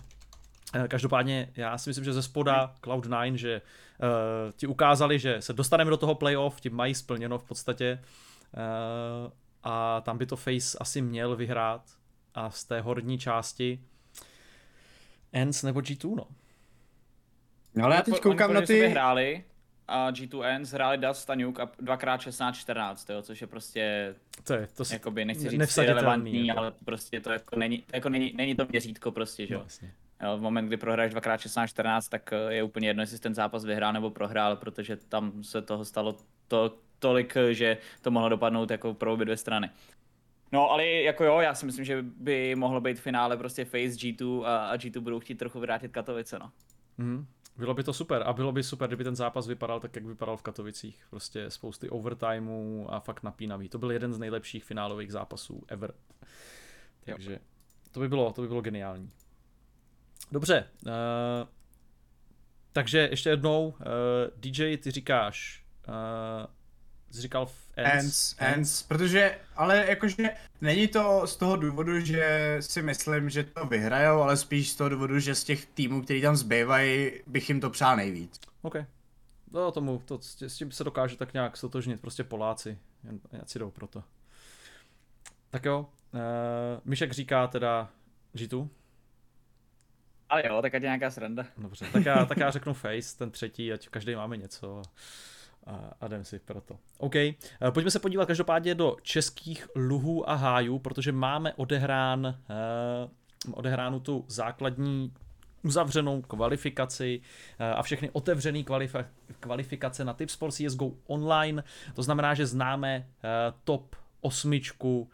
Eh, každopádně já si myslím, že ze spoda Cloud9, že uh, ti ukázali, že se dostaneme do toho playoff, ti mají splněno v podstatě uh, a tam by to Face asi měl vyhrát a z té horní části Ends nebo G2, no. No ale já teď koukám na ty... hráli, a G2N zhráli Dust a Nuke a dvakrát 16-14, jo, což je prostě, to je, to jakoby, nechci říct relevantní, jako. ale prostě to jako není, jako není, není to měřítko prostě, že jo. No, jo. v moment, kdy prohráš dvakrát 16-14, tak eh, je úplně jedno, jestli ten zápas vyhrál nebo prohrál, protože tam se toho stalo to, tolik, že to mohlo dopadnout jako pro obě dvě strany. No, ale jako jo, já si myslím, že by mohlo být v finále prostě Face G2 a, a G2 budou chtít trochu vrátit Katovice, no. Mm. Bylo by to super a bylo by super, kdyby ten zápas vypadal tak, jak vypadal v Katovicích. Prostě spousty overtimeů a fakt napínavý. To byl jeden z nejlepších finálových zápasů ever. Takže to by bylo, to by bylo geniální. Dobře, uh, takže ještě jednou, uh, DJ, ty říkáš, uh, jsi říkal v Ends, Ends, Ends, protože, ale jakože není to z toho důvodu, že si myslím, že to vyhrajou, ale spíš z toho důvodu, že z těch týmů, který tam zbývají, bych jim to přál nejvíc. OK. No tomu, to, s tím se dokáže tak nějak stotožnit, prostě Poláci, jen, si jdou pro to. Tak jo, uh, Myšek říká teda G2. Ale jo, tak ať je nějaká sranda. Dobře, tak já, tak já řeknu Face, ten třetí, ať každý máme něco a, jdem si pro to. OK, eh, pojďme se podívat každopádně do českých luhů a hájů, protože máme odehrán, uh, odehránu tu základní uzavřenou kvalifikaci uh, a všechny otevřené kvalifi- kvalifikace na Tip Sports CSGO online. To znamená, že známe top osmičku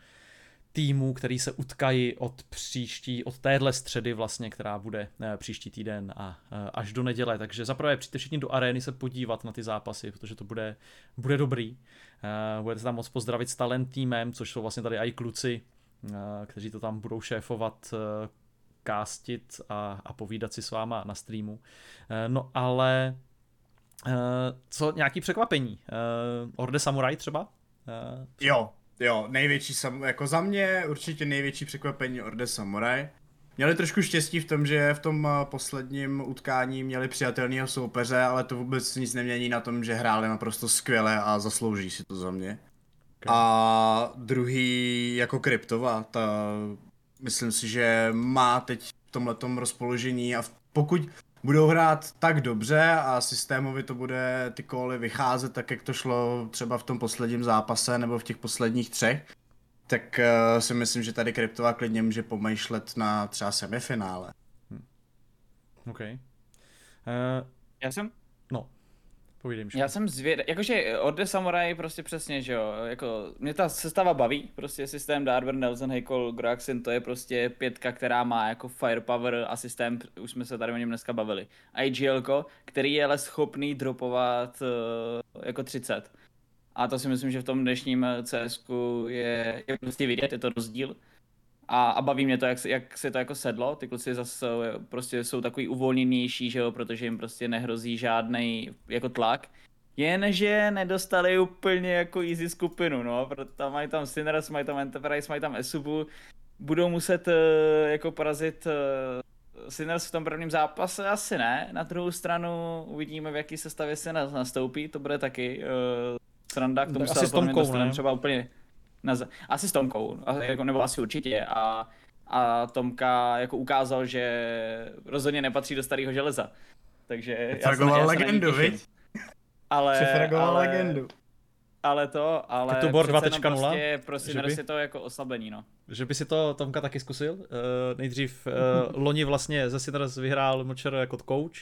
týmů, který se utkají od příští, od téhle středy vlastně, která bude eh, příští týden a eh, až do neděle. Takže zaprvé přijďte všichni do arény se podívat na ty zápasy, protože to bude, bude dobrý. Eh, budete tam moc pozdravit s talent týmem, což jsou vlastně tady i kluci, kteří to tam budou šéfovat, kástit a, a povídat si s váma na streamu. No ale co nějaký překvapení? Orde Samurai třeba? Jo, Jo, největší, sam, jako za mě určitě největší překvapení Orde Samurai. Měli trošku štěstí v tom, že v tom eh, posledním utkání měli přijatelného soupeře, ale to vůbec nic nemění na tom, že hráli naprosto skvěle a zaslouží si to za mě. Okay. A druhý jako Kryptova, ta myslím si, že má teď v tomhletom rozpoložení a pokud budou hrát tak dobře a systémově to bude ty koly vycházet tak, jak to šlo třeba v tom posledním zápase nebo v těch posledních třech, tak uh, si myslím, že tady Kryptová klidně může pomýšlet na třeba semifinále. Hmm. OK. Uh, Já jsem Povídej, Já jsem zvěd, jakože od The Samurai prostě přesně, že jo, jako mě ta sestava baví, prostě systém Darber, Nelson, Heikol, Groaxin, to je prostě pětka, která má jako firepower a systém, už jsme se tady o něm dneska bavili. A IGL, který je ale schopný dropovat uh, jako 30. A to si myslím, že v tom dnešním CS je, je prostě vidět, je to rozdíl. A, a baví mě to, jak, jak se to jako sedlo. Ty kluci zase prostě jsou takový uvolněnější, že jo, protože jim prostě nehrozí žádný jako tlak. Jenže nedostali úplně jako easy skupinu, no, protože mají tam Sinners, mají tam Enterprise, mají tam Esubu, budou muset uh, jako porazit uh, Sinners v tom prvním zápase? Asi ne. Na druhou stranu uvidíme, v jaký sestavě Sinners nastoupí, to bude taky uh, sranda, k tomu se s Tomkou, ne? třeba úplně na, asi s Tomkou, jako, nebo asi určitě. A, a Tomka jako ukázal, že rozhodně nepatří do starého železa. Takže já jsem, já legendu, viď? Ale, ale, legendu. Ale to, ale tak to Bor 2.0? Prostě, prostě by, si to jako oslabení, no. Že by si to Tomka taky zkusil? Uh, nejdřív uh, loni vlastně ze Sinners vyhrál Močer jako coach,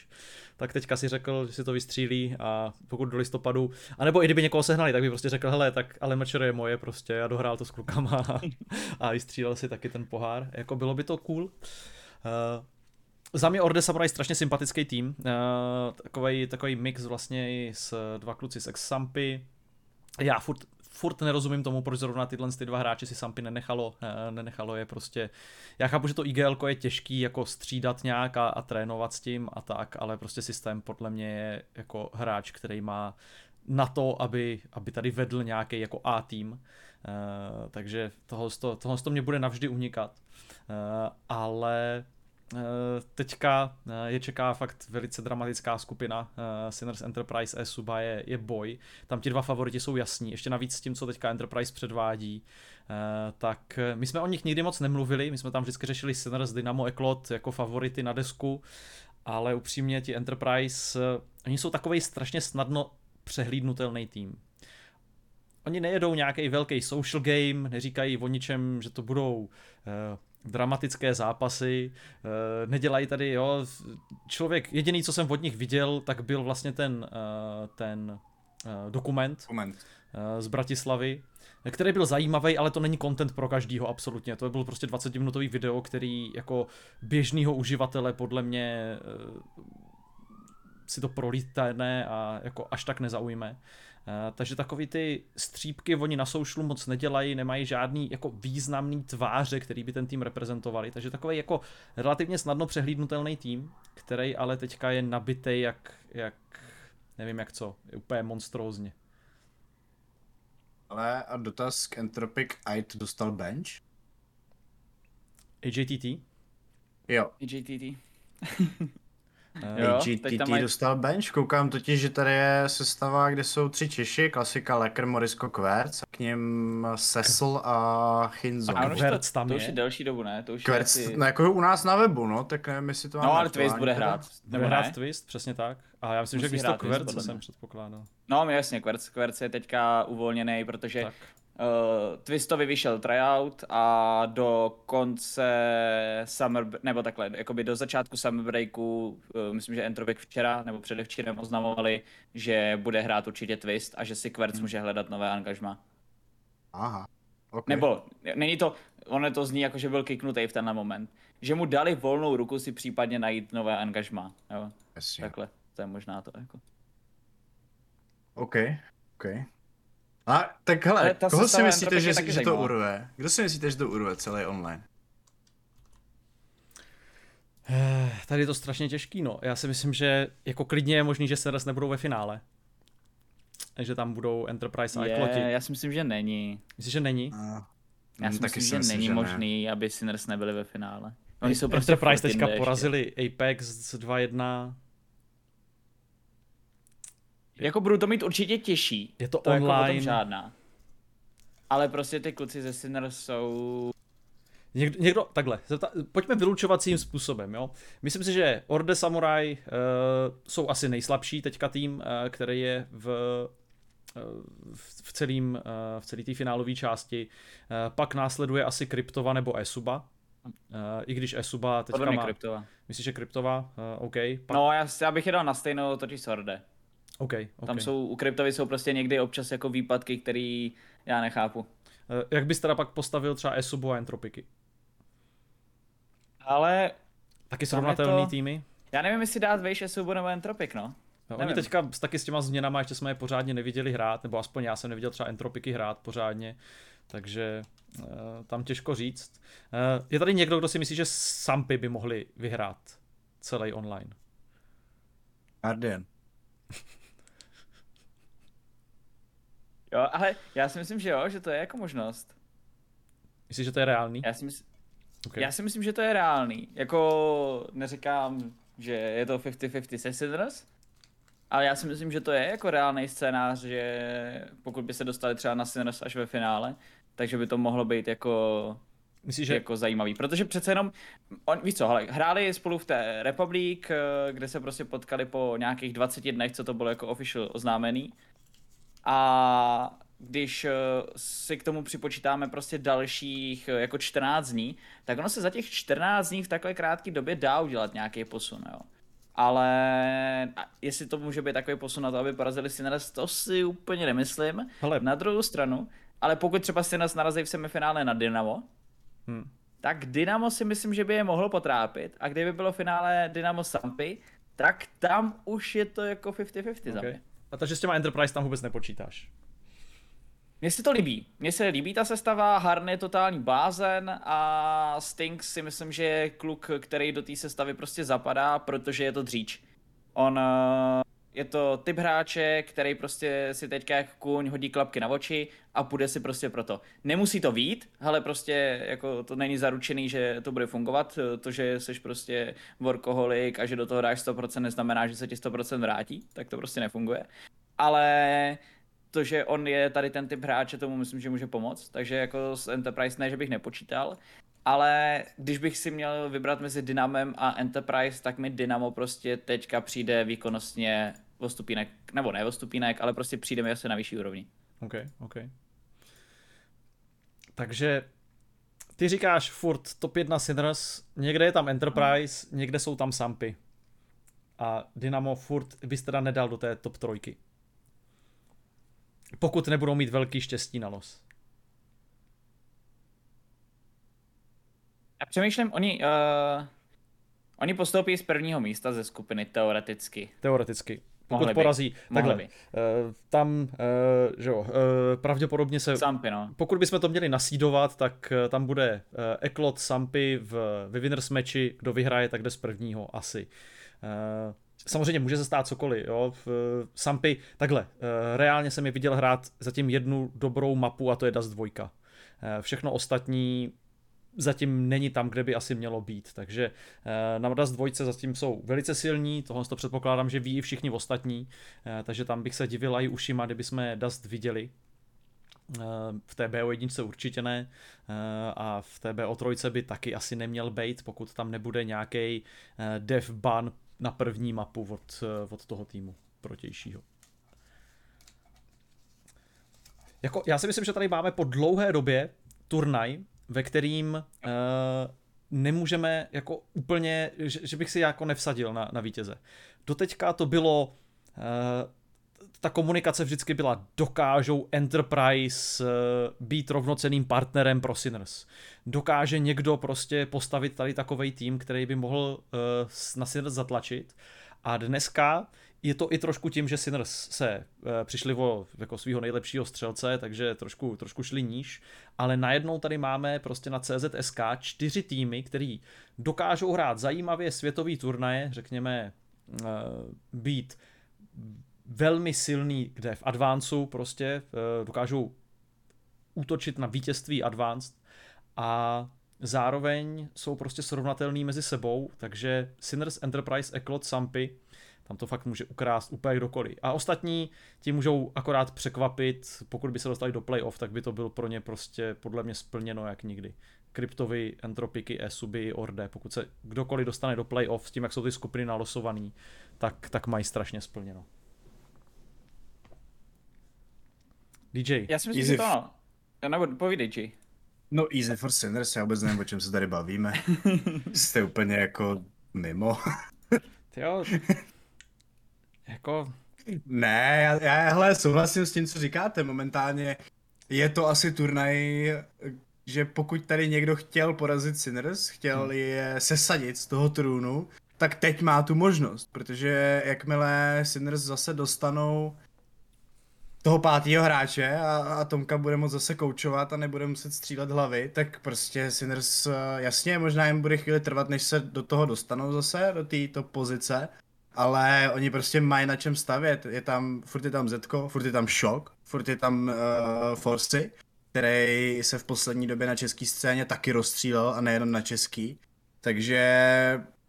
tak teďka si řekl, že si to vystřílí a pokud do listopadu, anebo i kdyby někoho sehnali, tak by prostě řekl, hele, tak ale Močer je moje prostě, já dohrál to s klukama a vystřílel si taky ten pohár, jako bylo by to cool. Uh, za mě Orde Samurai strašně sympatický tým, uh, takový, takový mix vlastně s dva kluci z Exampy, já furt, furt nerozumím tomu, proč zrovna tyhle ty dva hráče si Sampy nenechalo, eh, nenechalo je prostě, já chápu, že to IGL je těžký jako střídat nějak a, a trénovat s tím a tak, ale prostě systém podle mě je jako hráč, který má na to, aby, aby tady vedl nějaký jako A tým, uh, takže tohle, tohle to mě bude navždy unikat, uh, ale teďka eh, je čeká fakt velice dramatická skupina. Eh, Sinners Enterprise a Suba je, je boj. Tam ti dva favoriti jsou jasní. Ještě navíc s tím, co teďka Enterprise předvádí. Tak my jsme o nich nikdy moc nemluvili. My jsme tam vždycky řešili Sinners, Dynamo, Eklot jako favority na desku. Ale upřímně ti Enterprise, oni jsou takový strašně snadno přehlídnutelný tým. Oni nejedou nějaký velký social game, neříkají o ničem, že to budou dramatické zápasy, eh, nedělají tady, jo, člověk, jediný, co jsem od nich viděl, tak byl vlastně ten, eh, ten eh, dokument, dokument. z Bratislavy, který byl zajímavý, ale to není content pro každýho absolutně. To byl prostě 20-minutový video, který jako běžného uživatele podle mě si to prolítne a jako až tak nezaujme. Eh, takže takový ty střípky oni na soušlu moc nedělají, nemají žádný jako významný tváře, který by ten tým reprezentovali, takže takový jako relativně snadno přehlídnutelný tým, který ale teďka je nabitý jak, jak nevím jak co, je úplně monstrózně. Ale a dotaz k Entropic Ait dostal bench? AJTT? Jo. AJTT. Uh, jo, GTT mají... dostal bench, koukám totiž, že tady je sestava, kde jsou tři Češi, klasika Lecker, Morisko, Kverc, a k něm Cecil a Chinzo. A Kverc tam to, je. To už je delší dobu, ne? To už Kverc, je no jako u nás na webu, no, tak nevím, jestli to No, ale Twist bude hrát. Bude hrát Twist, přesně tak. A já myslím, Musí že to Kverc, jsem předpokládal. No, jasně, Kverc, Kverc je teďka uvolněný, protože tak. Uh, Twistovi vyšel tryout a do konce summer, nebo takhle, jakoby do začátku summer breaku, uh, myslím, že Entropic včera nebo předevčírem oznamovali, že bude hrát určitě Twist a že si Querc hmm. může hledat nové angažma. Aha. Okay. Nebo, není to, ono to zní jako, že byl kiknutý v tenhle moment. Že mu dali volnou ruku si případně najít nové angažma, jo. Jasně. Takhle, to je možná to jako. OK, OK. A tak hele, koho si myslíte, že, že to urve? Kdo si myslíte, že to urve celý online? Eh, tady je to strašně těžký, no. Já si myslím, že jako klidně je možný, že Seres nebudou ve finále. Že tam budou Enterprise a je, Já si myslím, že není. Myslíš, že není? A, já si myslím, že myslím, není že možný, ne. aby Sinners nebyli ve finále. Oni jsou prostě Enterprise teďka porazili ještě. Apex 2-1. Jako budu to mít určitě těžší. Je to, to online. Jako o tom žádná. Ale prostě ty kluci ze Sinners jsou Někdo, někdo takhle, pojďme vylučovacím způsobem, jo. Myslím si, že Orde Samurai uh, jsou asi nejslabší teďka tým, uh, který je v, uh, v celým, v celé té finálové části. Pak následuje asi Kryptova nebo Esuba. I když Esuba teďka Podle má... Kryptova. Myslíš, že Kryptova? OK. Pak... No, já, já bych je dal na stejnou totiž s Orde. Okay, okay. Tam jsou, u Kryptovy jsou prostě někdy občas jako výpadky, který já nechápu. Jak bys teda pak postavil třeba Esubu a Entropiky? Ale... Taky srovnatelný to... týmy? Já nevím, jestli dát vejš Esubu nebo Entropik, no. No, oni teďka taky s těma změnama ještě jsme je pořádně neviděli hrát, nebo aspoň já jsem neviděl třeba Entropiky hrát pořádně, takže uh, tam těžko říct. Uh, je tady někdo, kdo si myslí, že Sampy by mohli vyhrát celý online? Guardian. jo, ale já si myslím, že jo, že to je jako možnost. Myslíš, že to je reálný? Já si myslím, Okay. Já si myslím, že to je reálný. Jako neříkám, že je to 50-50 se Sinners, ale já si myslím, že to je jako reálný scénář, že pokud by se dostali třeba na Sinners až ve finále, takže by to mohlo být jako Myslíš, že... jako zajímavý, protože přece jenom, on, víš co, hele, hráli spolu v té Republic, eh, kde se prostě potkali po nějakých 20 dnech, co to bylo jako official oznámený. A když eh, si k tomu připočítáme prostě dalších eh, jako 14 dní, tak ono se za těch 14 dní v takové krátké době dá udělat nějaký posun, jo. Ale jestli to může být takový posun na to, aby porazili Sinners, to si úplně nemyslím. Hele. Na druhou stranu, ale pokud třeba Sinners narazí v semifinále na Dynamo, hmm. tak Dynamo si myslím, že by je mohlo potrápit a kdyby bylo finále Dynamo Sampy, tak tam už je to jako 50-50 okay. za mě. A takže s těma Enterprise tam vůbec nepočítáš? Mně se to líbí. Mně se líbí ta sestava, Harn je totální blázen a Stinks si myslím, že je kluk, který do té sestavy prostě zapadá, protože je to dříč. On eh, je to typ hráče, který prostě si teďka jak kůň hodí klapky na oči a půjde si prostě proto. Nemusí to vít, ale prostě jako to není zaručený, že to bude fungovat. To, že jsi prostě workoholik a že do toho dáš 100% neznamená, že se ti 100% vrátí, tak to prostě nefunguje. Ale to, že on je tady ten typ hráče, tomu myslím, že může pomoct. Takže jako s Enterprise ne, že bych nepočítal. Ale když bych si měl vybrat mezi Dynamem a Enterprise, tak mi Dynamo prostě teďka přijde výkonnostně o stupínek, nebo ne o stupínek, ale prostě přijde mi asi na vyšší úrovni. OK, OK. Takže ty říkáš furt top 1 Sinners, někde je tam Enterprise, hmm. někde jsou tam Sampy. A Dynamo furt bys teda nedal do té top trojky. Pokud nebudou mít velký štěstí na los. Já přemýšlím, oni, uh, oni postoupí z prvního místa ze skupiny teoreticky. Teoreticky. Pokud Mohli porazí, by. takhle, by. Uh, tam, uh, že jo, uh, pravděpodobně se, Sampy, no. pokud bychom to měli nasídovat, tak uh, tam bude uh, Eklot Sampy v, v winners meči, kdo vyhraje, tak jde z prvního asi. Uh, samozřejmě může se stát cokoliv, jo. V Sampy, takhle, eh, reálně jsem je viděl hrát zatím jednu dobrou mapu a to je Dust 2. Eh, všechno ostatní zatím není tam, kde by asi mělo být. Takže eh, na Dust 2 zatím jsou velice silní, tohle to předpokládám, že ví i všichni ostatní, takže tam bych se divil i ušima, kdyby jsme Dust viděli. V té BO1 určitě ne a v té BO3 by taky asi neměl být, pokud tam nebude nějaký dev ban na první mapu od, eh, od toho týmu protějšího. Jako, já si myslím, že tady máme po dlouhé době turnaj, ve kterým uh, nemůžeme jako úplně, že, že bych si jako nevsadil na, na vítěze. Doteďka to bylo uh, ta komunikace vždycky byla, dokážou Enterprise být rovnoceným partnerem pro Sinners. Dokáže někdo prostě postavit tady takový tým, který by mohl na Sinners zatlačit. A dneska je to i trošku tím, že Sinners se uh, přišli o jako svého nejlepšího střelce, takže trošku, trošku šli níž, ale najednou tady máme prostě na CZSK čtyři týmy, který dokážou hrát zajímavě světový turnaje, řekněme uh, být velmi silný, kde v advanceu prostě uh, dokážou útočit na vítězství advanced a zároveň jsou prostě srovnatelný mezi sebou, takže Sinners Enterprise, Eklot, Sampy tam to fakt může ukrást úplně kdokoliv. A ostatní ti můžou akorát překvapit, pokud by se dostali do playoff, tak by to bylo pro ně prostě podle mě splněno jak nikdy. Kryptovy, Entropiky, Esuby, Orde, pokud se kdokoliv dostane do playoff s tím, jak jsou ty skupiny nalosovaný, tak, tak mají strašně splněno. DJ. Já si myslím, že to... Já nebo povídej, J. No Easy for Sinners, já vůbec nevím, o čem se tady bavíme. Jste úplně jako mimo. jo, jako... Ne, já, já hele, souhlasím s tím, co říkáte. Momentálně je to asi turnaj, že pokud tady někdo chtěl porazit Sinners, chtěl hmm. je sesadit z toho trůnu, tak teď má tu možnost, protože jakmile Sinners zase dostanou toho pátého hráče a, a Tomka bude moct zase koučovat a nebude muset střílet hlavy, tak prostě Sinners, jasně, možná jim bude chvíli trvat, než se do toho dostanou zase, do této pozice, ale oni prostě mají na čem stavět. Je tam, furt je tam Zetko, furt je tam Shock, furt je tam uh, Forcy, který se v poslední době na české scéně taky rozstřílel a nejenom na český. Takže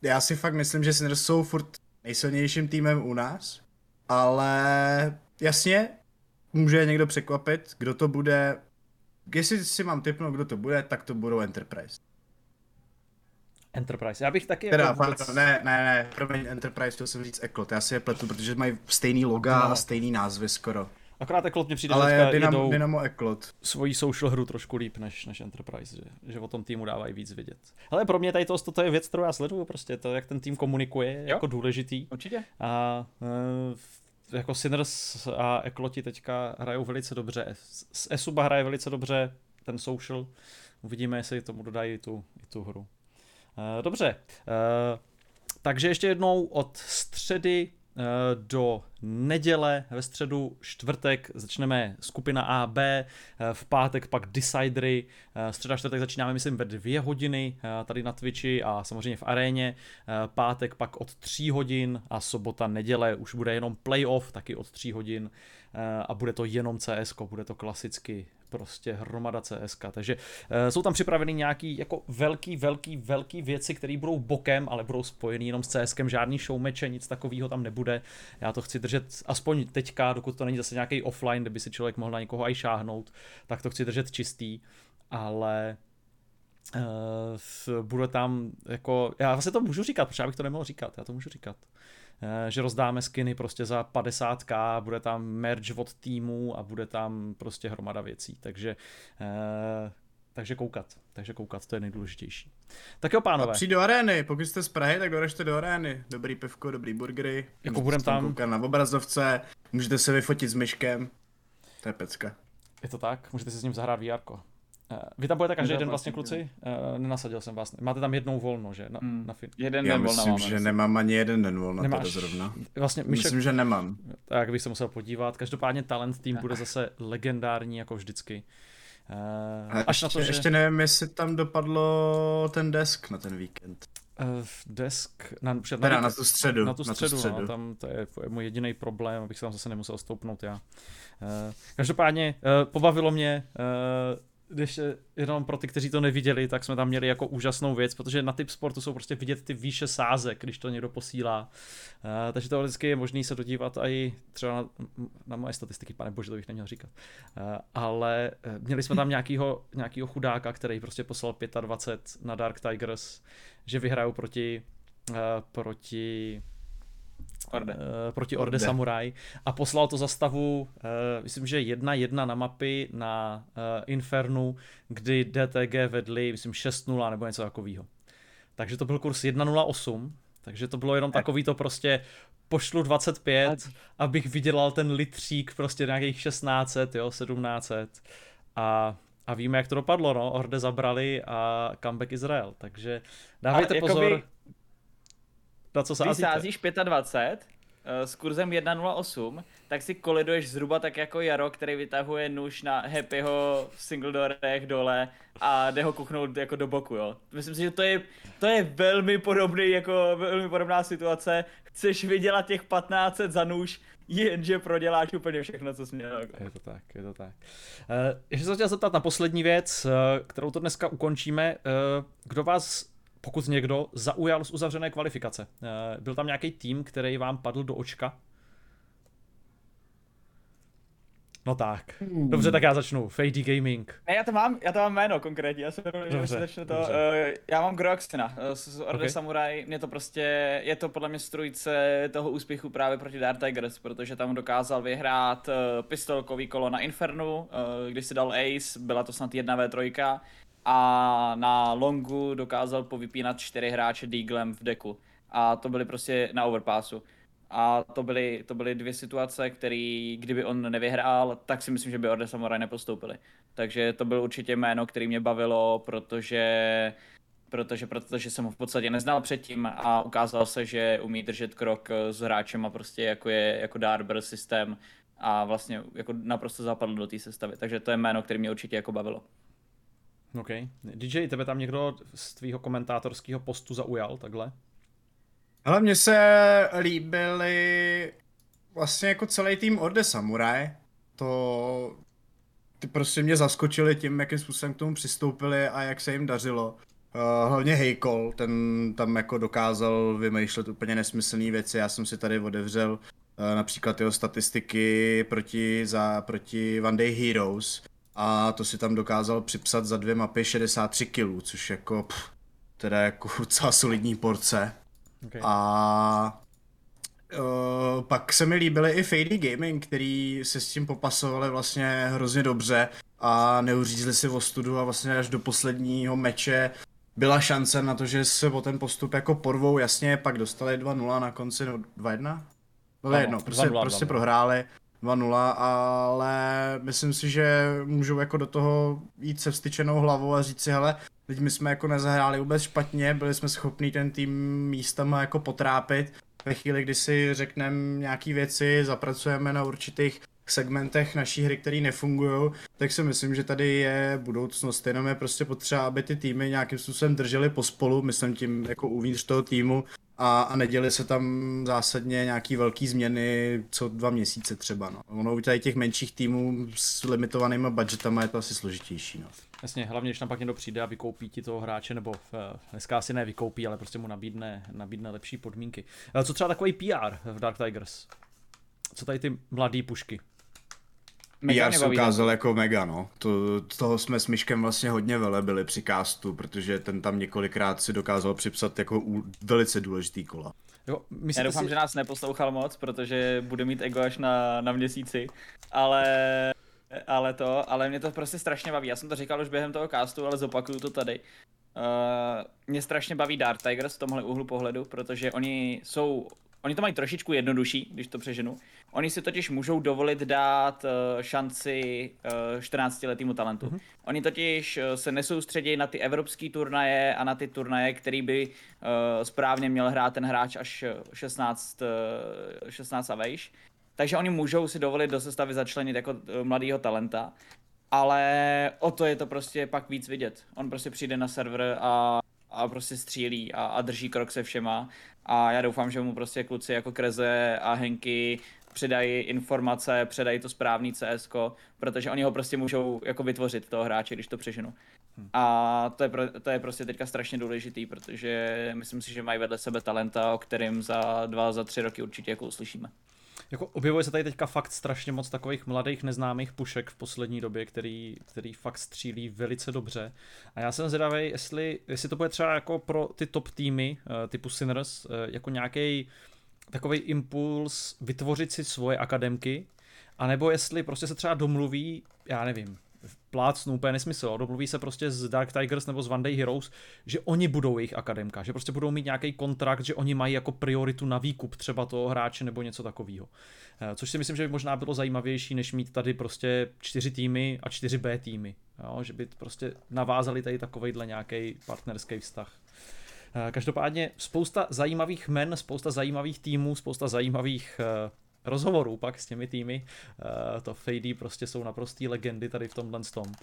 já si fakt myslím, že Sinners jsou furt nejsilnějším týmem u nás, ale jasně, může někdo překvapit, kdo to bude. Jestli si mám typnout, kdo to bude, tak to budou Enterprise. Enterprise. Já bych taky... Teda, jako vůbec... ne, ne, ne, promiň, Enterprise, chtěl jsem říct Eklot, já si je pletu, protože mají stejný loga no. a stejný názvy skoro. Akorát Eklot mě přijde, Ale že Dynamo, Dynamo Eklot. svoji social hru trošku líp než, než Enterprise, že, že o tom týmu dávají víc vidět. Ale pro mě tady to, to je věc, kterou já sleduju, prostě to, jak ten tým komunikuje, je jako důležitý. Určitě. A e, jako Sinners a Ekloti teďka hrajou velice dobře. S Esuba hraje velice dobře, ten social. Uvidíme, jestli tomu dodají tu, i tu hru. Eh, dobře, eh, takže ještě jednou od středy eh, do neděle, ve středu, čtvrtek začneme skupina A, B, v pátek pak Decidery, středa, čtvrtek začínáme myslím ve dvě hodiny tady na Twitchi a samozřejmě v aréně, pátek pak od tří hodin a sobota, neděle už bude jenom playoff, taky od tří hodin a bude to jenom CS, bude to klasicky prostě hromada CSK. Takže uh, jsou tam připraveny nějaký jako velký, velký, velký věci, které budou bokem, ale budou spojený jenom s CSkem, žádný showmeče, nic takového tam nebude. Já to chci držet aspoň teďka, dokud to není zase nějaký offline, kde by si člověk mohl na někoho i šáhnout, tak to chci držet čistý, ale Uh, bude tam jako, já vlastně to můžu říkat, protože já bych to nemohl říkat, já to můžu říkat. Eh, že rozdáme skiny prostě za 50k, bude tam merch od týmu a bude tam prostě hromada věcí, takže eh, takže koukat, takže koukat, to je nejdůležitější. Tak jo, pánové. A přijď do arény, pokud jste z Prahy, tak doražte do arény. Dobrý pivko, dobrý burgery. Jako budem tam. Koukat na obrazovce, můžete se vyfotit s myškem. To je pecka. Je to tak, můžete si s ním zahrát VR. Vy tam budete každý den vlastně, kluci? Uh, nenasadil jsem vás. Máte tam jednou volno, že? Na, hmm. na fin- jeden Já den myslím, volna že nemám ani jeden den volna Nemáš... teda zrovna. Vlastně, Myšek... Myslím, že nemám. Tak bych se musel podívat. Každopádně Talent Team bude zase legendární jako vždycky. Uh, až ještě, na to, že... ještě nevím, jestli tam dopadlo ten desk na ten víkend. Uh, desk na, před, na, na tu středu. Na tu středu, na tu středu. No, tam to je, to je můj jediný problém, abych se tam zase nemusel stoupnout já. Uh, každopádně uh, pobavilo mě uh, když jenom pro ty, kteří to neviděli, tak jsme tam měli jako úžasnou věc, protože na typ sportu jsou prostě vidět ty výše sázek, když to někdo posílá. Uh, takže to vždycky je možné se dodívat i třeba na, na moje statistiky, pane bože, to bych neměl říkat. Uh, ale měli jsme tam nějakýho, nějakýho chudáka, který prostě poslal 25 na Dark Tigers, že vyhrajou proti, uh, proti Orde. Uh, proti Orde, Orde Samurai a poslal to za stavu, uh, myslím, že jedna jedna na mapy na uh, Infernu, kdy DTG vedli, myslím, 6-0 nebo něco takového. Takže to byl kurz 1.08 Takže to bylo jenom takový to prostě pošlu 25, abych vydělal ten litřík prostě nějakých 1600, jo, 1700. A, a víme, jak to dopadlo, no. Orde zabrali a comeback Izrael. Takže dávejte Ale pozor, jakoby, na co sázíte. Když sázíš 25, Eh, s kurzem 1.08, tak si koliduješ zhruba tak jako Jaro, který vytahuje nůž na Happyho v single doorech dole a jde ho kuchnout jako do boku, jo. Myslím si, že to je, to je velmi podobný, jako velmi podobná situace. Chceš vydělat těch 15 za nůž, jenže proděláš úplně všechno, co jsi měl. Jako. Je to tak, je to tak. Uh, ještě se chtěl zeptat na poslední věc, uh, kterou to dneska ukončíme. Uh, kdo vás pokud někdo zaujal z uzavřené kvalifikace. Eh, byl tam nějaký tým, který vám padl do očka? No tak. Hmm. Dobře, tak já začnu. Fady Gaming. Ne, já to mám, já to mám jméno konkrétně, já se dobře, začnu to. Uh, já mám Groxina uh, z Order okay. Samurai, mě to prostě, je to podle mě strujce toho úspěchu právě proti Dark Tigers, protože tam dokázal vyhrát uh, pistolkový kolo na Infernu, uh, když si dal Ace, byla to snad jedna v 3 a na longu dokázal povypínat čtyři hráče Deaglem v deku. A to byly prostě na overpassu. A to byly, to byly dvě situace, které, kdyby on nevyhrál, tak si myslím, že by Orde Samurai nepostoupili. Takže to byl určitě jméno, který mě bavilo, protože protože, protože jsem ho v podstatě neznal předtím a ukázal se, že umí držet krok s hráčem a prostě jako je jako Darber systém a vlastně jako naprosto zapadl do té sestavy. Takže to je jméno, který mě určitě jako bavilo. OK. DJ, tebe tam někdo z tvýho komentátorského postu zaujal takhle? Ale mně se líbily vlastně jako celý tým Orde Samurai. To ty prostě mě zaskočili tím, jakým způsobem k tomu přistoupili a jak se jim dařilo. Uh, hlavně Hejkol, ten tam jako dokázal vymýšlet úplně nesmyslné věci. Já jsem si tady otevřel uh, například jeho statistiky proti, za, proti One Day Heroes a to si tam dokázal připsat za dvě mapy 63 kg, což jako pff, teda jako docela solidní porce. Okay. A uh, pak se mi líbily i Fady Gaming, který se s tím popasovali vlastně hrozně dobře a neuřízli si ostudu a vlastně až do posledního meče byla šance na to, že se o ten postup jako porvou, jasně, pak dostali 2-0 na konci, no 2-1? No, jedno, prostě, 2 -0, prostě 2 -0. prohráli 2-0, ale myslím si, že můžou jako do toho jít se vstyčenou hlavou a říct si, hele, teď my jsme jako nezahráli vůbec špatně, byli jsme schopní ten tým místama jako potrápit. Ve chvíli, kdy si řekneme nějaké věci, zapracujeme na určitých segmentech naší hry, které nefungují, tak si myslím, že tady je budoucnost. Jenom je prostě potřeba, aby ty týmy nějakým způsobem držely pospolu, myslím tím jako uvnitř toho týmu a, a neděli se tam zásadně nějaký velký změny co dva měsíce třeba. No. Ono u těch menších týmů s limitovanými budgetama je to asi složitější. No. Jasně, hlavně když tam pak někdo přijde a vykoupí ti toho hráče, nebo uh, dneska asi ne vykoupí, ale prostě mu nabídne, nabídne lepší podmínky. Uh, co třeba takový PR v Dark Tigers? Co tady ty mladé pušky? Mega se ukázal jako mega, no. To, toho jsme s Myškem vlastně hodně velebili při castu, protože ten tam několikrát si dokázal připsat jako u, velice důležitý kola. Jo, Já doufám, si... že nás neposlouchal moc, protože bude mít ego až na, na měsíci, ale ale to, ale mě to prostě strašně baví. Já jsem to říkal už během toho castu, ale zopakuju to tady. Uh, mě strašně baví Dark Tigers v tomhle úhlu pohledu, protože oni jsou Oni to mají trošičku jednodušší, když to přeženu. Oni si totiž můžou dovolit dát uh, šanci uh, 14-letýmu talentu. Mm-hmm. Oni totiž uh, se nesoustředí na ty evropské turnaje a na ty turnaje, který by uh, správně měl hrát ten hráč až 16, uh, 16 a vejš. Takže oni můžou si dovolit do sestavy začlenit jako uh, mladýho talenta. Ale o to je to prostě pak víc vidět. On prostě přijde na server a a prostě střílí a, a drží krok se všema a já doufám, že mu prostě kluci jako Kreze a Henky předají informace, předají to správný CS, protože oni ho prostě můžou jako vytvořit toho hráče, když to přeženu. Hmm. A to je, pro, to je prostě teďka strašně důležitý, protože myslím si, že mají vedle sebe talenta, o kterým za dva, za tři roky určitě jako uslyšíme. Jako objevuje se tady teďka fakt strašně moc takových mladých neznámých pušek v poslední době, který, který fakt střílí velice dobře. A já jsem zvědavý, jestli, jestli to bude třeba jako pro ty top týmy eh, typu Sinners eh, jako nějaký takový impuls vytvořit si svoje akademky, anebo jestli prostě se třeba domluví, já nevím, plácnu úplně nesmysl. Domluví se prostě z Dark Tigers nebo z One Day Heroes, že oni budou jejich akademka, že prostě budou mít nějaký kontrakt, že oni mají jako prioritu na výkup třeba toho hráče nebo něco takového. Eh, což si myslím, že by možná bylo zajímavější, než mít tady prostě čtyři týmy a čtyři B týmy. Jo? Že by prostě navázali tady takovejhle nějaký partnerský vztah. Eh, každopádně spousta zajímavých men, spousta zajímavých týmů, spousta zajímavých eh, rozhovorů pak s těmi týmy. Uh, to Fady prostě jsou naprostý legendy tady v tomhle tom. Uh,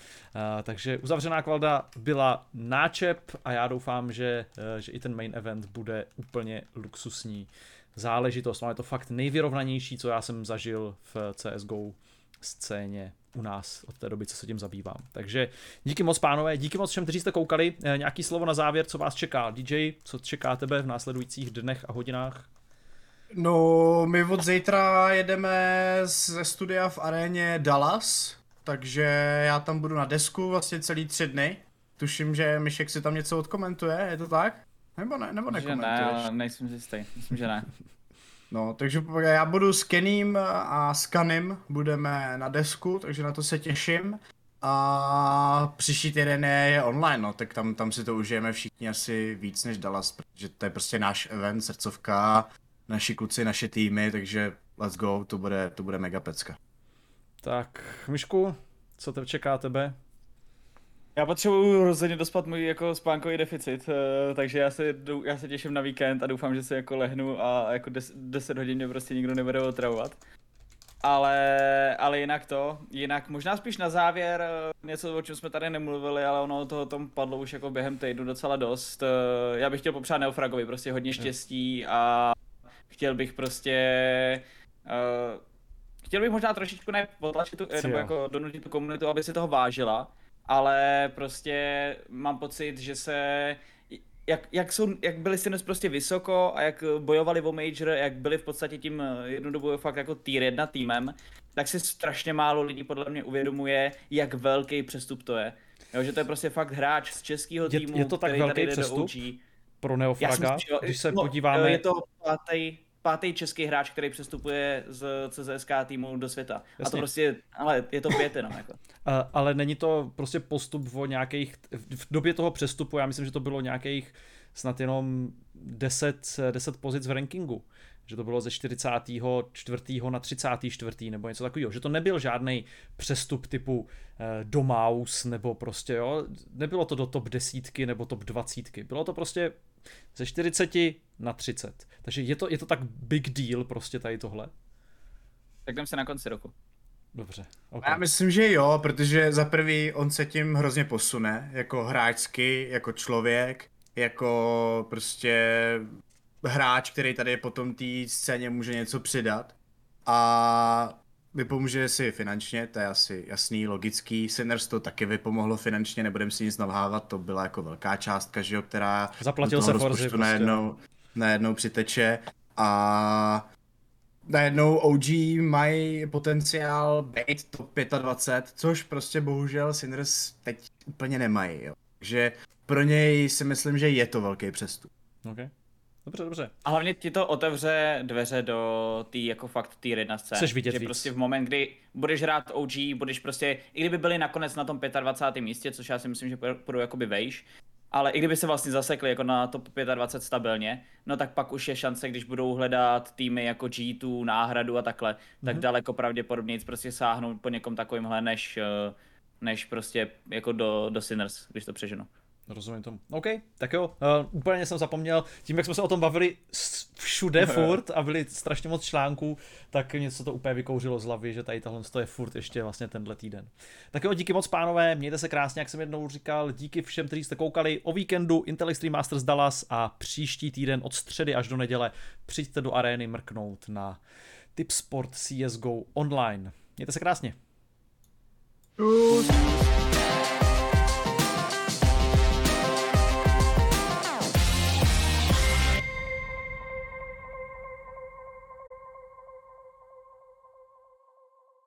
takže uzavřená kvalda byla náčep a já doufám, že, uh, že i ten main event bude úplně luxusní záležitost. Máme to fakt nejvyrovnanější, co já jsem zažil v CSGO scéně u nás od té doby, co se tím zabývám. Takže díky moc, pánové, díky moc všem, kteří jste koukali. Nějaký slovo na závěr, co vás čeká? DJ, co čeká tebe v následujících dnech a hodinách? No, my od zítra jedeme ze studia v aréně Dallas, takže já tam budu na desku vlastně celý tři dny. Tuším, že Myšek si tam něco odkomentuje, je to tak? Nebo ne, nebo nekomentuješ? Ne, nejsem jistý, myslím, že ne. No, takže já budu s Kenym a s Kanem budeme na desku, takže na to se těším. A příští týden je, je online, no, tak tam, tam si to užijeme všichni asi víc než Dallas, protože to je prostě náš event, srdcovka, naši kluci, naše týmy, takže let's go, to bude, to bude mega pecka. Tak, Myšku, co te čeká tebe? Já potřebuju rozhodně dospat můj jako spánkový deficit, eh, takže já se, já se těším na víkend a doufám, že se jako lehnu a jako 10 hodin mě prostě nikdo nebude otravovat. Ale, ale jinak to, jinak možná spíš na závěr eh, něco, o čem jsme tady nemluvili, ale ono toho tom padlo už jako během týdnu docela dost. Eh, já bych chtěl popřát Neofragovi prostě hodně štěstí a chtěl bych prostě uh, chtěl bych možná trošičku ne potlačit tu, nebo jako donutit tu komunitu, aby si toho vážila, ale prostě mám pocit, že se jak, jak, jsou, jak byli si prostě vysoko a jak bojovali o major, jak byli v podstatě tím eh, jednu dobu fakt jako tier 1 týmem, tak si strašně málo lidí podle mě uvědomuje, jak velký přestup to je. Jo, že to je prostě fakt hráč z českého týmu, je, je to tak který velký tady přestup? Do OG pro Neofraga, jo, když se no, podíváme... Je to pátý, pátý český hráč, který přestupuje z CZSK týmu do světa. Jasně. A to prostě, ale je to pět jenom jako. A, ale není to prostě postup o nějakých, v době toho přestupu, já myslím, že to bylo nějakých snad jenom 10, 10 pozic v rankingu že to bylo ze 44. na 34. nebo něco takového, že to nebyl žádný přestup typu eh, do Maus nebo prostě jo, nebylo to do top desítky nebo top dvacítky, bylo to prostě ze 40 na 30. Takže je to, je to tak big deal prostě tady tohle? Tak jdem se na konci roku. Dobře. Okay. Já myslím, že jo, protože za prvý on se tím hrozně posune, jako hráčsky, jako člověk, jako prostě hráč, který tady potom té scéně může něco přidat. A vypomůže si finančně, to je asi jasný, logický. Sinners to taky vypomohlo finančně, nebudem si nic nalhávat, to byla jako velká částka, že jo, která Zaplatil se Forzi prostě. najednou, najednou přiteče a najednou OG mají potenciál být top 25, což prostě bohužel Sinners teď úplně nemají, jo. Takže pro něj si myslím, že je to velký přestup. Okay. Dobře, dobře. A hlavně ti to otevře dveře do té jako fakt té jedna scény. Chceš vidět že víc. prostě v moment, kdy budeš hrát OG, budeš prostě, i kdyby byli nakonec na tom 25. místě, což já si myslím, že půjdu jakoby vejš, ale i kdyby se vlastně zasekli jako na top 25 stabilně, no tak pak už je šance, když budou hledat týmy jako G2, náhradu a takhle, mm-hmm. tak mhm. daleko pravděpodobně prostě sáhnout po někom takovýmhle, než, eh, než prostě jako do, do Sinners, když to přeženu. Rozumím tomu. OK, tak jo, uh, úplně jsem zapomněl, tím jak jsme se o tom bavili všude furt a byli strašně moc článků, tak něco to úplně vykouřilo z hlavy, že tady tohle je furt ještě vlastně tenhle týden. Tak jo, díky moc pánové, mějte se krásně, jak jsem jednou říkal, díky všem, kteří jste koukali o víkendu Intel Extreme Masters Dallas a příští týden od středy až do neděle přijďte do arény mrknout na Tipsport CSGO online. Mějte se krásně. Uh.